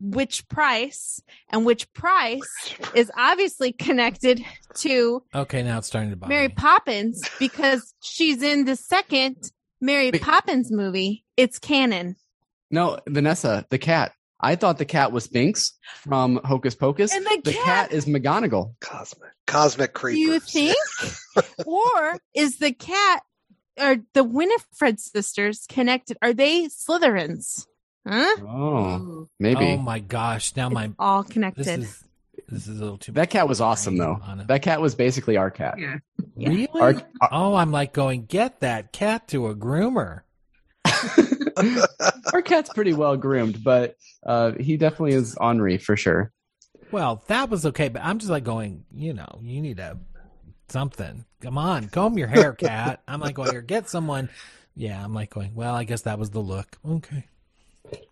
Witch Price, and Witch Price is obviously connected to okay, now it's starting to bother Mary me. Poppins because she's in the second Mary Wait. Poppins movie. It's canon. No, Vanessa, the cat. I thought the cat was Binx from Hocus Pocus. And the the cat- cat is McGonagall. Cosmic, cosmic Do you think? [LAUGHS] or is the cat or the Winifred sisters connected? Are they Slytherins? Huh? Oh, maybe. Oh my gosh! Now my All this connected. is this is a little too. that cat was awesome, though. That cat was basically our cat. Yeah. Yeah. Really? Our- oh, I'm like going get that cat to a groomer. [LAUGHS] our cat's pretty well groomed, but uh, he definitely is Henri for sure. Well, that was okay, but I'm just like going. You know, you need a something. Come on, comb your hair, cat. I'm like going here. Get someone. Yeah, I'm like going. Well, I guess that was the look. Okay. It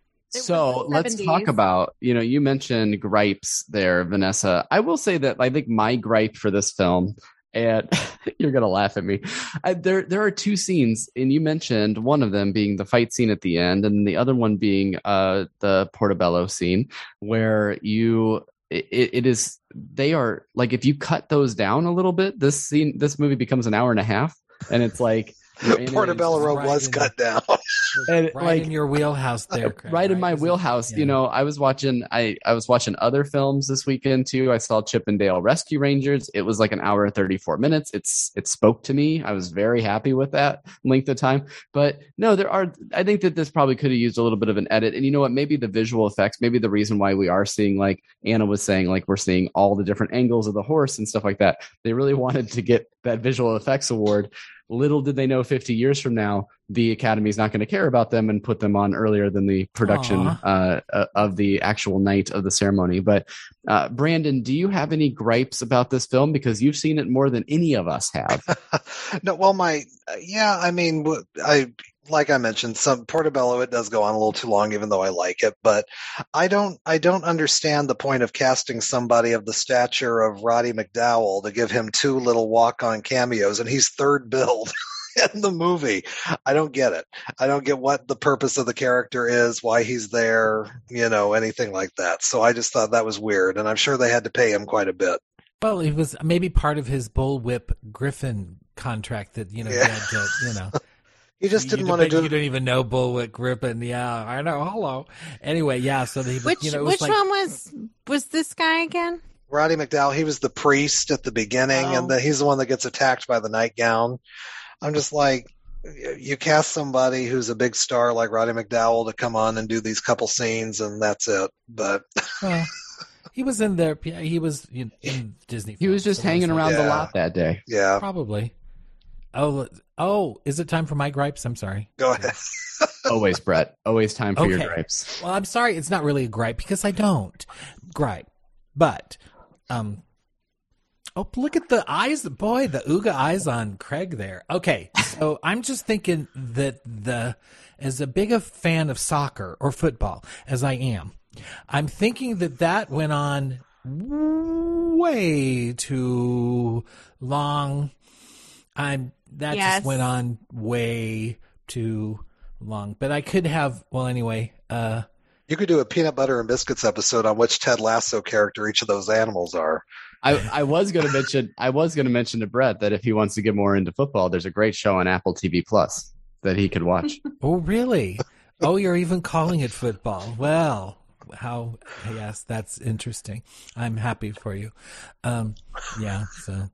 So let's 70s. talk about, you know, you mentioned gripes there, Vanessa. I will say that I think my gripe for this film, and [LAUGHS] you're gonna laugh at me. I, there, there are two scenes, and you mentioned one of them being the fight scene at the end, and the other one being uh, the Portobello scene, where you, it, it is, they are like, if you cut those down a little bit, this scene, this movie becomes an hour and a half, and it's like. [LAUGHS] you're in it, Portobello Road was cut down. [LAUGHS] And, Right like, in your wheelhouse there. Craig, right in my wheelhouse. yeah. You know, I was watching I I was watching other films this weekend too. I saw Chippendale Rescue Rangers. It was like an hour and 34 minutes. It's it spoke to me. I was very happy with that length of time. But no, there are I think that this probably could have used a little bit of an edit. And you know what? Maybe the visual effects, maybe the reason why we are seeing like Anna was saying like we're seeing all the different angles of the horse and stuff like that. They really [LAUGHS] wanted to get that visual effects award little did they know 50 years from now, the Academy is not going to care about them and put them on earlier than the production uh, uh, of the actual night of the ceremony. But uh, Brandon, do you have any gripes about this film? Because you've seen it more than any of us have. [LAUGHS] no, well, my yeah, I mean, I like I mentioned, some Portobello it does go on a little too long, even though I like it. But I don't I don't understand the point of casting somebody of the stature of Roddy McDowall to give him two little walk on cameos, and he's third billed. [LAUGHS] in the movie. I don't get it. I don't get what the purpose of the character is, why he's there, you know, anything like that. So I just thought that was weird, and I'm sure they had to pay him quite a bit. Well, it was maybe part of his bullwhip Griffin contract that you know Yeah. had to, you know. [LAUGHS] He just didn't you want to don't- You didn't even know Bullwhip Griffin. Yeah, I know. Hello. Anyway, yeah. So they, Which you know, it was which like, one was was this guy again? Roddy McDowall. He was the priest at the beginning, Oh. and the, he's the one that gets attacked by the nightgown. I'm just like, you cast somebody who's a big star like Roddy McDowall to come on and do these couple scenes, and that's it. But [LAUGHS] well, he was in there. He was in, in Disney. He was just so it hanging like- around the lot that day. yeah, Probably. Oh, oh, is it time for my gripes? I'm sorry. go ahead. [LAUGHS] Always, Brett. Always time for your gripes. Well, I'm sorry. It's not really a gripe because I don't gripe. But, um, oh, look at the eyes. Boy, the Ooga eyes on Craig there. Okay. So [LAUGHS] I'm just thinking that the, as a big a fan of soccer or football as I am, I'm thinking that that went on way too long. I'm, that Yes. just went on way too long. But I could have, well, anyway, uh, You could do a peanut butter and biscuits episode on which Ted Lasso character each of those animals are. I, I was going to mention I was going to mention to Brett that if he wants to get more into football, there's a great show on Apple TV Plus that he could watch. [LAUGHS] Oh, really? oh, you're even calling it football. Well, how, yes, that's interesting. I'm happy for you. Um, yeah, so, but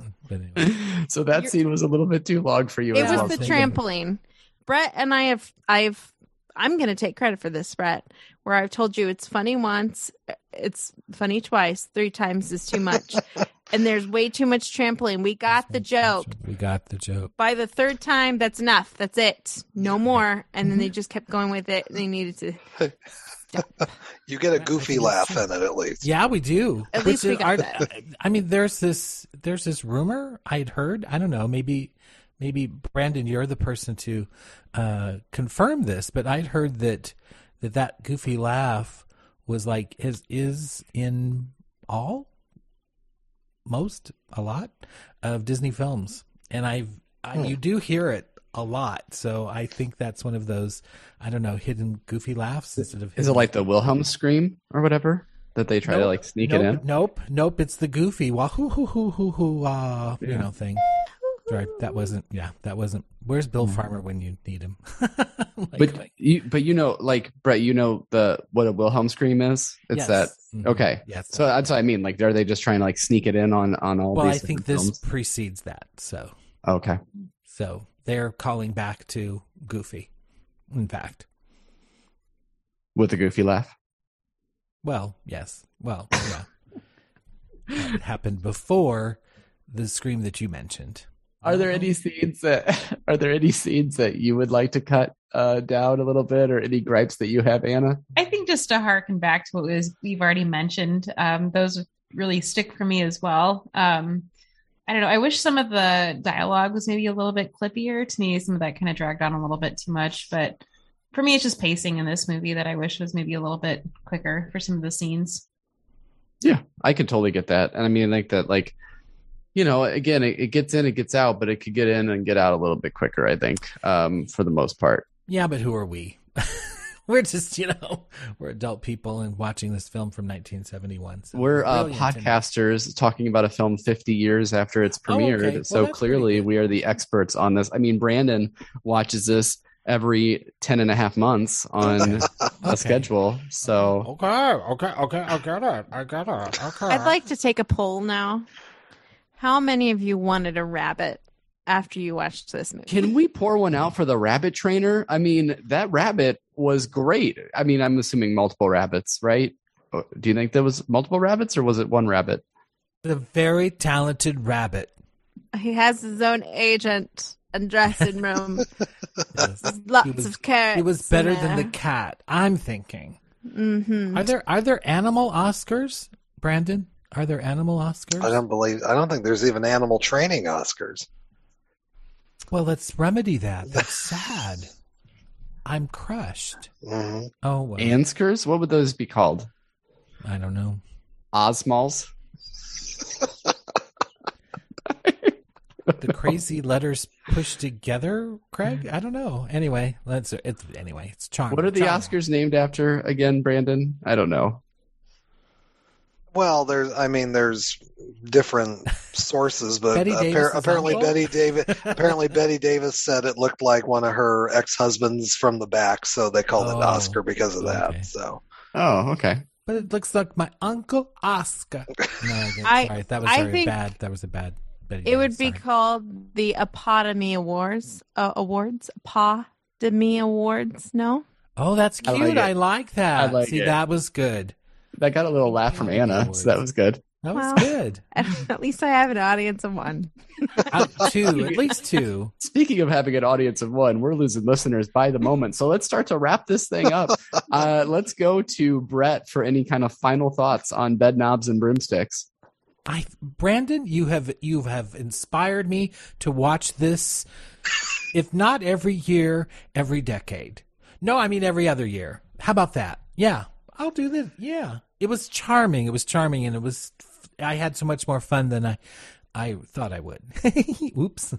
[LAUGHS] anyway. so that scene was a little bit too long for you. It as was well. the trampoline. Brett and I have I've I'm going to take credit for this, Brett, where I've told you it's funny once, it's funny twice, three times is too much. [LAUGHS] and there's way too much trampoline. We got the joke. We got the joke. By the third time, that's enough. That's it. No more. And then they [LAUGHS] just kept going with it. They needed to. [LAUGHS] You get a goofy laugh in it at least. Yeah, we do. At least we got are- that. I mean, there's this there's this rumor I'd heard. I don't know. Maybe maybe Brandon, you're the person to uh, confirm this, but I'd heard that that that goofy laugh was like is is in all most a lot of Disney films, and I've I, Hmm. you do hear it a lot. So I think that's one of those I don't know hidden goofy laughs instead of Is it like the Wilhelm scream or whatever that they try to like sneak nope, it in? Nope, nope. It's the goofy wahoo hoo hoo hoo hoo uh, you know thing. Right. That wasn't. Yeah, that wasn't. Where's Bill Mhm. Farmer when you need him? [LAUGHS] Like, But like, you, but you know, like Brett, you know the what a Wilhelm scream is. It's yes. that. Mhm. Okay, Yes. so that's what I mean. Like, are they just trying to like sneak it in on on all well, I think different this films? precedes that. So, Okay, so they're calling back to Goofy. In fact, with a goofy laugh. well, yes. Well, yeah. it happened before the scream that you mentioned. Are there any scenes that [LAUGHS] are there any scenes that you would like to cut uh, down a little bit, or any gripes that you have, Anna? I think just to harken back to what was we've already mentioned, um, those really stick for me as well. Um, I don't know. I wish some of the dialogue was maybe a little bit clippier. To me, some of that kind of dragged on a little bit too much. But for me, it's just pacing in this movie that I wish was maybe a little bit quicker for some of the scenes. Yeah, I can totally get that, and I mean, like that, like you know, again, it, it gets in, it gets out, but it could get in and get out a little bit quicker. I think, um, for the most part. Yeah, but who are we? [LAUGHS] [LAUGHS] we're just, you know, we're adult people and watching this film from 1971. So We're uh, brilliant and- podcasters talking about a film 50 years after it's Oh, okay. premiered. Well, so clearly we are the experts on this. I mean, Brandon watches this every 10 and a half months on [LAUGHS] a schedule. So Okay, okay, okay, I get it. I get it. Okay. I'd like to take a poll now. How many of you wanted a rabbit after you watched this movie? can we pour one out for the rabbit trainer? I mean, that rabbit was great. I mean, I'm assuming multiple rabbits, right? Uh, Do you think there was multiple rabbits or was it one rabbit? the very talented rabbit. He has his own agent and dressing room. Yes. Lots He was- of carrots. It was better than the cat. I'm thinking. Mm-hmm. Are there are there animal Oscars, Brandon? Are there animal Oscars? I don't believe. I don't think there's even animal training Oscars. Well, let's remedy that. That's sad. I'm crushed. hmm Oh well, Anskers? What would those be called? I don't know. Osmalls? The crazy letters pushed together, Craig. I don't know. Anyway, let's. It's anyway. It's charming. What are the. Oscars named after again, Brandon? I don't know. Well, there's. I mean, there's different sources, but Bette appar- apparently uncle? Bette Davis. [LAUGHS] apparently Bette Davis said it looked like one of her ex-husbands from the back, so they called Oh, it Oscar because of that. okay. So Oh, okay. But it looks like my uncle Oscar. [LAUGHS] No, again, I- sorry, that was I very think bad. That was a bad. Betty It would be sorry. called the Apodemy Awards. Uh, awards? Apodemy Awards? No? Oh, that's I cute. like. I like that. I like See, it. that was good. That got a little laugh from Anna, so that was good. That was Well. good. [LAUGHS] At least I have an audience of one. Uh, two, at least two. [LAUGHS] Speaking of having an audience of one, we're losing listeners by the moment. So let's start to wrap this thing up. [LAUGHS] Uh, let's go to Brett for any kind of final thoughts on Bedknobs and broomsticks. I, Brandon, you have you have inspired me to watch this, if not every year, every decade. No, I mean every other year. How about that? Yeah, I'll do this. Yeah, it was charming. It was charming, and it was. I had so much more fun than I, I thought I would. [LAUGHS] Oops.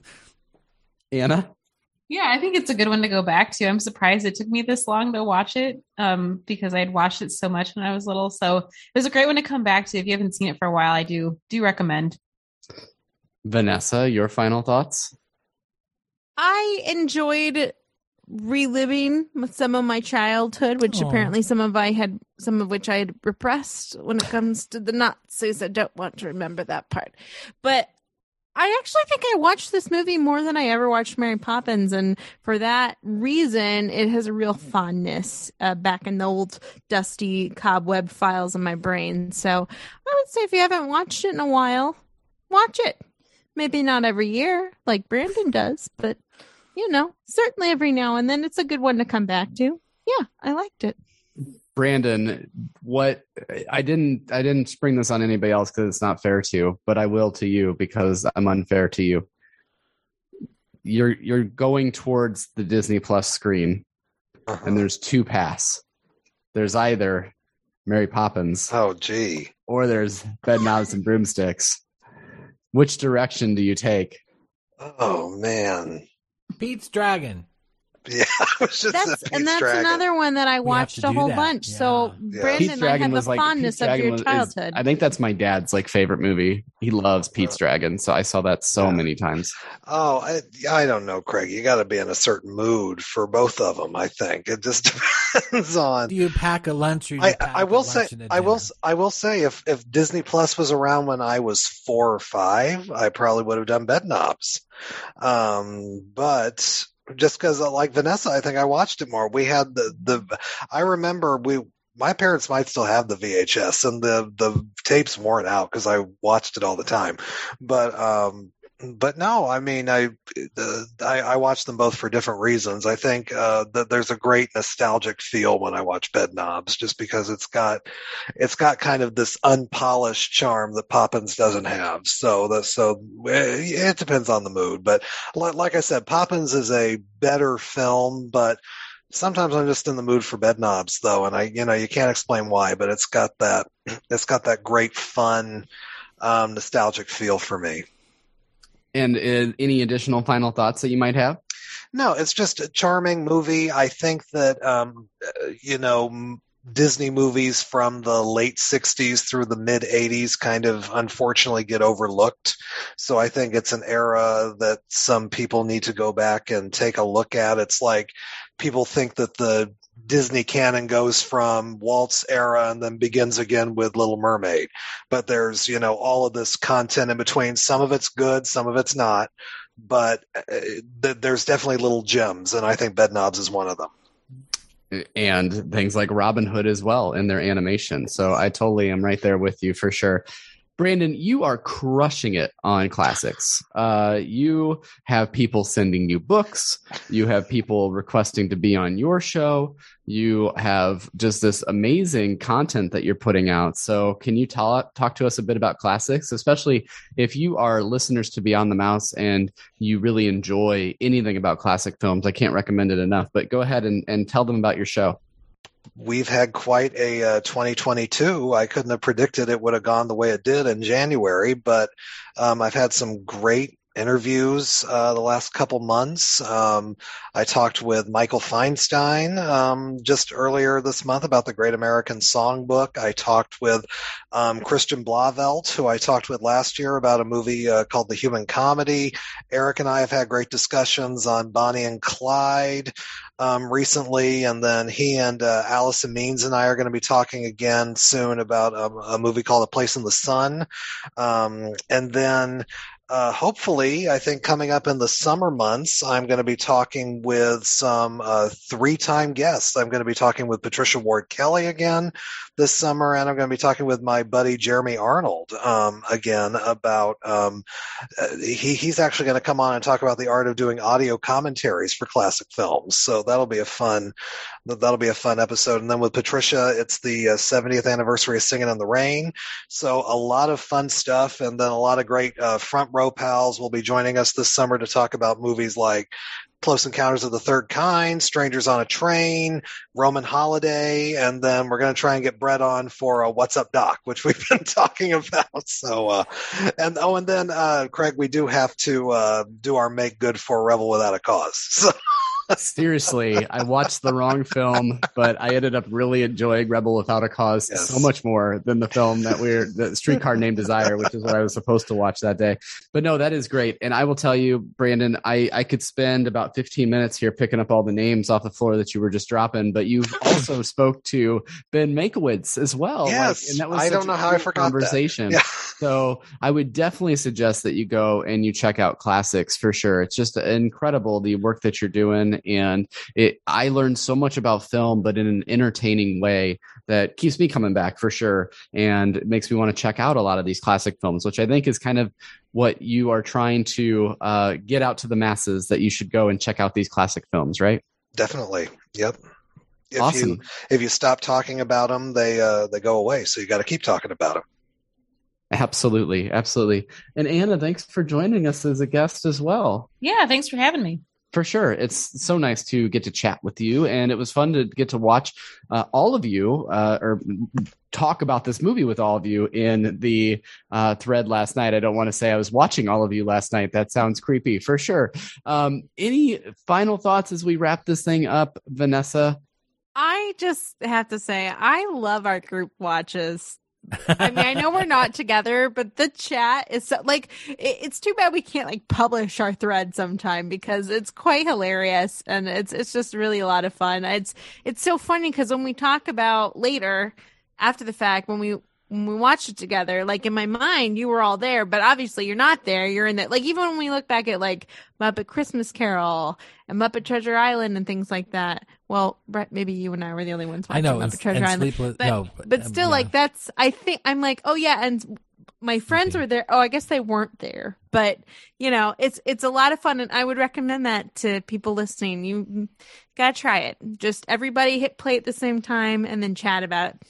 Anna? Yeah, I think it's a good one to go back to. I'm surprised it took me this long to watch it um, because I'd watched it so much when I was little. So it was a great one to come back to. If you haven't seen it for a while, I do do recommend. Vanessa, your final thoughts? I enjoyed reliving some of my childhood, which Aw. apparently some of I had some of which I had repressed when it comes to the Nazis. I don't want to remember that part. But I actually think I watched this movie more than I ever watched Mary Poppins, and for that reason, it has a real fondness uh, back in the old dusty cobweb files in my brain. So I would say if you haven't watched it in a while, watch it. Maybe not every year like Brandon does, but you know, certainly every now and then it's a good one to come back to. Yeah, I liked it. Brandon, what I didn't I didn't spring this on anybody else because it's not fair to, you, but I will to you because I'm unfair to you. You're you're going towards the Disney Plus screen, Uh-huh. and there's two paths. There's either Mary Poppins oh, gee. or there's Bedknobs and Broomsticks. Which direction do you take? Oh man. Pete's Dragon. Yeah, That's Pete's and that's Dragon. another one that I watched a whole that. bunch. Yeah. So Yeah. Brandon, Pete's I Dragon had the was like fondness Pete's of Dragon your was- is- childhood. I think that's my dad's like favorite movie. He loves Pete's Dragon, so I saw that so Yeah. many times. Oh, I, I don't know, Craig. You got to be in a certain mood for both of them. I think it just [LAUGHS] depends on. Do you pack a lunch or do you I, pack I a will say lunch and a I will dinner? s- I will say if if Disney Plus was around when I was four or five, I probably would have done Bedknobs. Um, but just because like Vanessa, I think I watched it more. We had the the I remember we my parents might still have the VHS and the the tapes weren't out because I watched it all the time, but um. But no, I mean, I, I I watch them both for different reasons. I think uh, that there's a great nostalgic feel when I watch Bedknobs, just because it's got it's got kind of this unpolished charm that Poppins doesn't have. So that so eh, it depends on the mood. But like I said, Poppins is a better film, but sometimes I'm just in the mood for Bedknobs though, and I you know you can't explain why, but it's got that [CLEARS THROAT] it's got that great fun um, nostalgic feel for me. And uh, any additional final thoughts that you might have? No, it's just a charming movie. I think that um, you know Disney movies from the late '60s through the mid '80s kind of unfortunately get overlooked. So I think it's an era that some people need to go back and take a look at. It's like people think that the Disney canon goes from Walt's era and then begins again with Little Mermaid. But there's, you know, all of this content in between. Some of it's good, some of it's not. But uh, th- there's definitely little gems, and I think Bedknobs is one of them. And things like Robin Hood as well in their animation. So I totally am right there with you for sure. Brandon, you are crushing it on classics. Uh, you have people sending you books. You have people requesting to be on your show. You have just this amazing content that you're putting out. So, can you talk talk to us a bit about classics, especially if you are listeners to Beyond the Mouse and you really enjoy anything about classic films? I can't recommend it enough. But go ahead and, and tell them about your show we've had quite a uh, 2022. I couldn't have predicted it would have gone the way it did in January, but um, I've had some great interviews uh, the last couple months. Um, I talked with Michael Feinstein um, just earlier this month about the Great American Songbook. I talked with um, Christian Blauvelt, who I talked with last year about a movie uh, called The Human Comedy. Eric and I have had great discussions on Bonnie and Clyde um, recently, and then he and uh, Allison Means and I are going to be talking again soon about a, a, movie called A Place in the Sun. Um, and then uh, hopefully, I think coming up in the summer months, I'm going to be talking with some uh, three time guests. I'm going to be talking with Patricia Ward Kelly again this summer, and I'm going to be talking with my buddy Jeremy Arnold um, again about. Um, uh, he, he's actually going to come on and talk about the art of doing audio commentaries for classic films. So that'll be a fun that'll be a fun episode. And then with Patricia, it's the uh, 70th anniversary of Singing in the Rain. So a lot of fun stuff, and then a lot of great uh, front row pals will be joining us this summer to talk about movies like Close Encounters of the Third Kind, Strangers on a Train, Roman Holiday, and then we're going to try and get Brett on for a What's Up Doc, [LAUGHS] which we've been talking about. So, uh, and oh, and then uh, Craig, we do have to uh, do our make good for Rebel Without a Cause. [LAUGHS] So. Seriously, I watched the wrong film, but I ended up really enjoying Rebel Without a Cause yes. so much more than the film that we're the Streetcar Named Desire, which is what I was supposed to watch that day. But no, that is great. And I will tell you, Brandon, I, I could spend about 15 minutes here picking up all the names off the floor that you were just dropping, but you've also spoke to Ben Mankiewicz as well. Yes. Like, and that was I don't know how I forgot conversation. Yeah. So I would definitely suggest that you go and you check out classics for sure. It's just incredible the work that you're doing and it I learned so much about film, but in an entertaining way that keeps me coming back for sure, and it makes me want to check out a lot of these classic films, which I think is kind of what you are trying to uh, get out to the masses that you should go and check out these classic films, right? Definitely. Yep. If awesome. you if you stop talking about them, they uh, they go away. So you got to keep talking about them. Absolutely, absolutely. And Anna, thanks for joining us as a guest as well. Yeah, thanks for having me for sure. It's so nice to get to chat with you, and it was fun to get to watch uh, all of you uh, or talk about this movie with all of you in the uh, thread last night. I don't want to say I was watching all of you last night. That sounds creepy for sure. Um, any final thoughts as we wrap this thing up, Vanessa? I just have to say, I love our group watches. I mean, I know we're not together, but the chat is so, like, it, it's too bad we can't like publish our thread sometime because it's quite hilarious and it's it's just really a lot of fun. It's it's so funny because when we talk about later after the fact when we when we watched it together, like in my mind, you were all there, but obviously you're not there. You're in that, like, even when we look back at like Muppet Christmas Carol and Muppet Treasure Island and things like that. Well, Brett, maybe you and I were the only ones watching I know, Muppet Treasure Island. Sleepless, but, no, but, but still, um, yeah. like, that's, I think, I'm like, oh yeah, and my friends were there. Oh, I guess they weren't there, but you know, it's it's a lot of fun, and I would recommend that to people listening. You gotta try it. Just everybody hit play at the same time, and then chat about it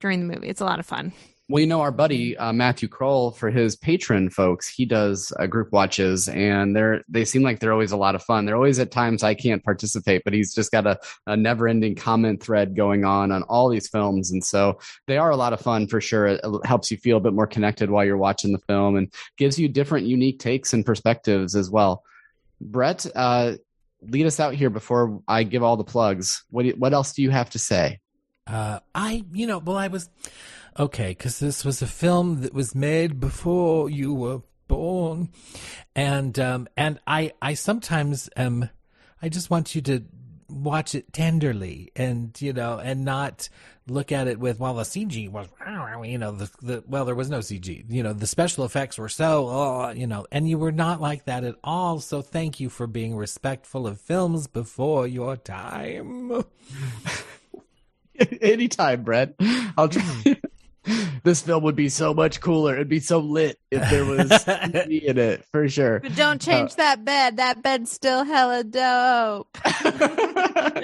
during the movie. It's a lot of fun. Well, you know, our buddy uh, Matthew Kroll for his Patreon folks, he does uh, group watches, and they're they seem like they're always a lot of fun. They're always at times I can't participate, but he's just got a, a never ending comment thread going on on all these films, and so they are a lot of fun for sure. It helps you feel a bit more connected while you're watching the film, and gives you different, unique takes and perspectives as well. Brett, uh, lead us out here before I give all the plugs. What what else do you have to say? Uh, I, you know, well, I was okay because this was a film that was made before you were born, and um, and I, I sometimes um, I just want you to watch it tenderly and you know and not look at it with well the cg was you know the, the well there was no cg you know the special effects were so oh, you know and you were not like that at all so thank you for being respectful of films before your time [LAUGHS] Anytime, Brett. I'll try. [LAUGHS] [LAUGHS] this film would be so much cooler. It'd be so lit if there was [LAUGHS] TV in it for sure. But don't change that bed. That bed's still hella dope.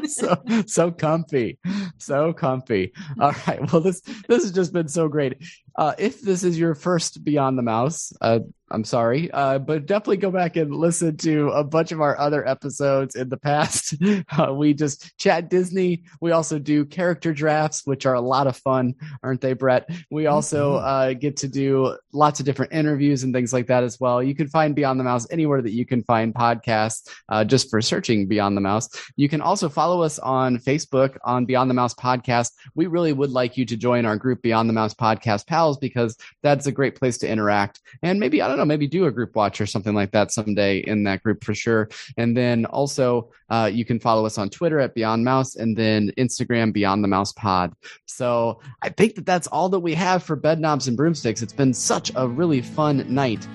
[LAUGHS] so so comfy, so comfy. All right. Well, this this has just been so great. Uh, if this is your first Beyond the Mouse, uh, I'm sorry, uh, but definitely go back and listen to a bunch of our other episodes in the past. [LAUGHS] Uh, we just chat Disney. We also do character drafts, which are a lot of fun, aren't they, Brett? We also uh, get to do lots of different interviews and things like that as well. You can find Beyond the Mouse anywhere that you can find podcasts, uh, just for searching Beyond the Mouse. You can also follow us on Facebook on Beyond the Mouse Podcast. We really would like you to join our group Beyond the Mouse Podcast Pals because that's a great place to interact and maybe I don't know, maybe do a group watch or something like that someday in that group for sure. And then also uh, you can follow us on Twitter at Beyond Mouse and then Instagram Beyond the Mouse Pod. So I think that that's all that we have for Bedknobs and Broomsticks. It's been such a really fun night.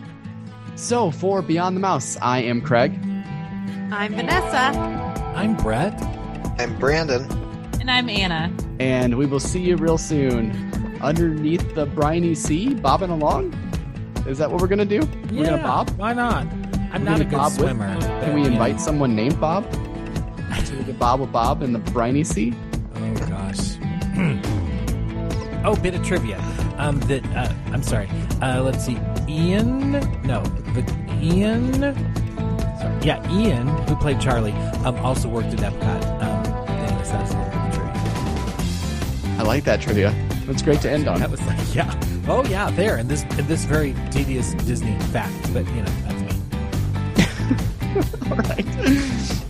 So for Beyond the Mouse, I am Craig. I'm Vanessa. I'm Brett. I'm Brandon. And I'm Anna. And we will see you real soon underneath the briny sea, bobbing along. Is that what we're gonna do? We're gonna bob. Why not? I'm We're not a good bob with- swimmer. Can we invite someone named Bob? So we can bob with Bob in the briny sea? Oh gosh. [CLEARS THROAT] oh, bit of trivia. Um, that uh, I'm sorry. Uh, let's see. Ian. No, the Ian. Sorry. Yeah, Ian, who played Charlie, um, also worked at Epcot. Um, a little bit of trivia. I like that trivia. That's great to end on. That was like, [LAUGHS] yeah. Oh yeah, there. And this and this very tedious Disney fact, but you know, that's me. [LAUGHS] All right.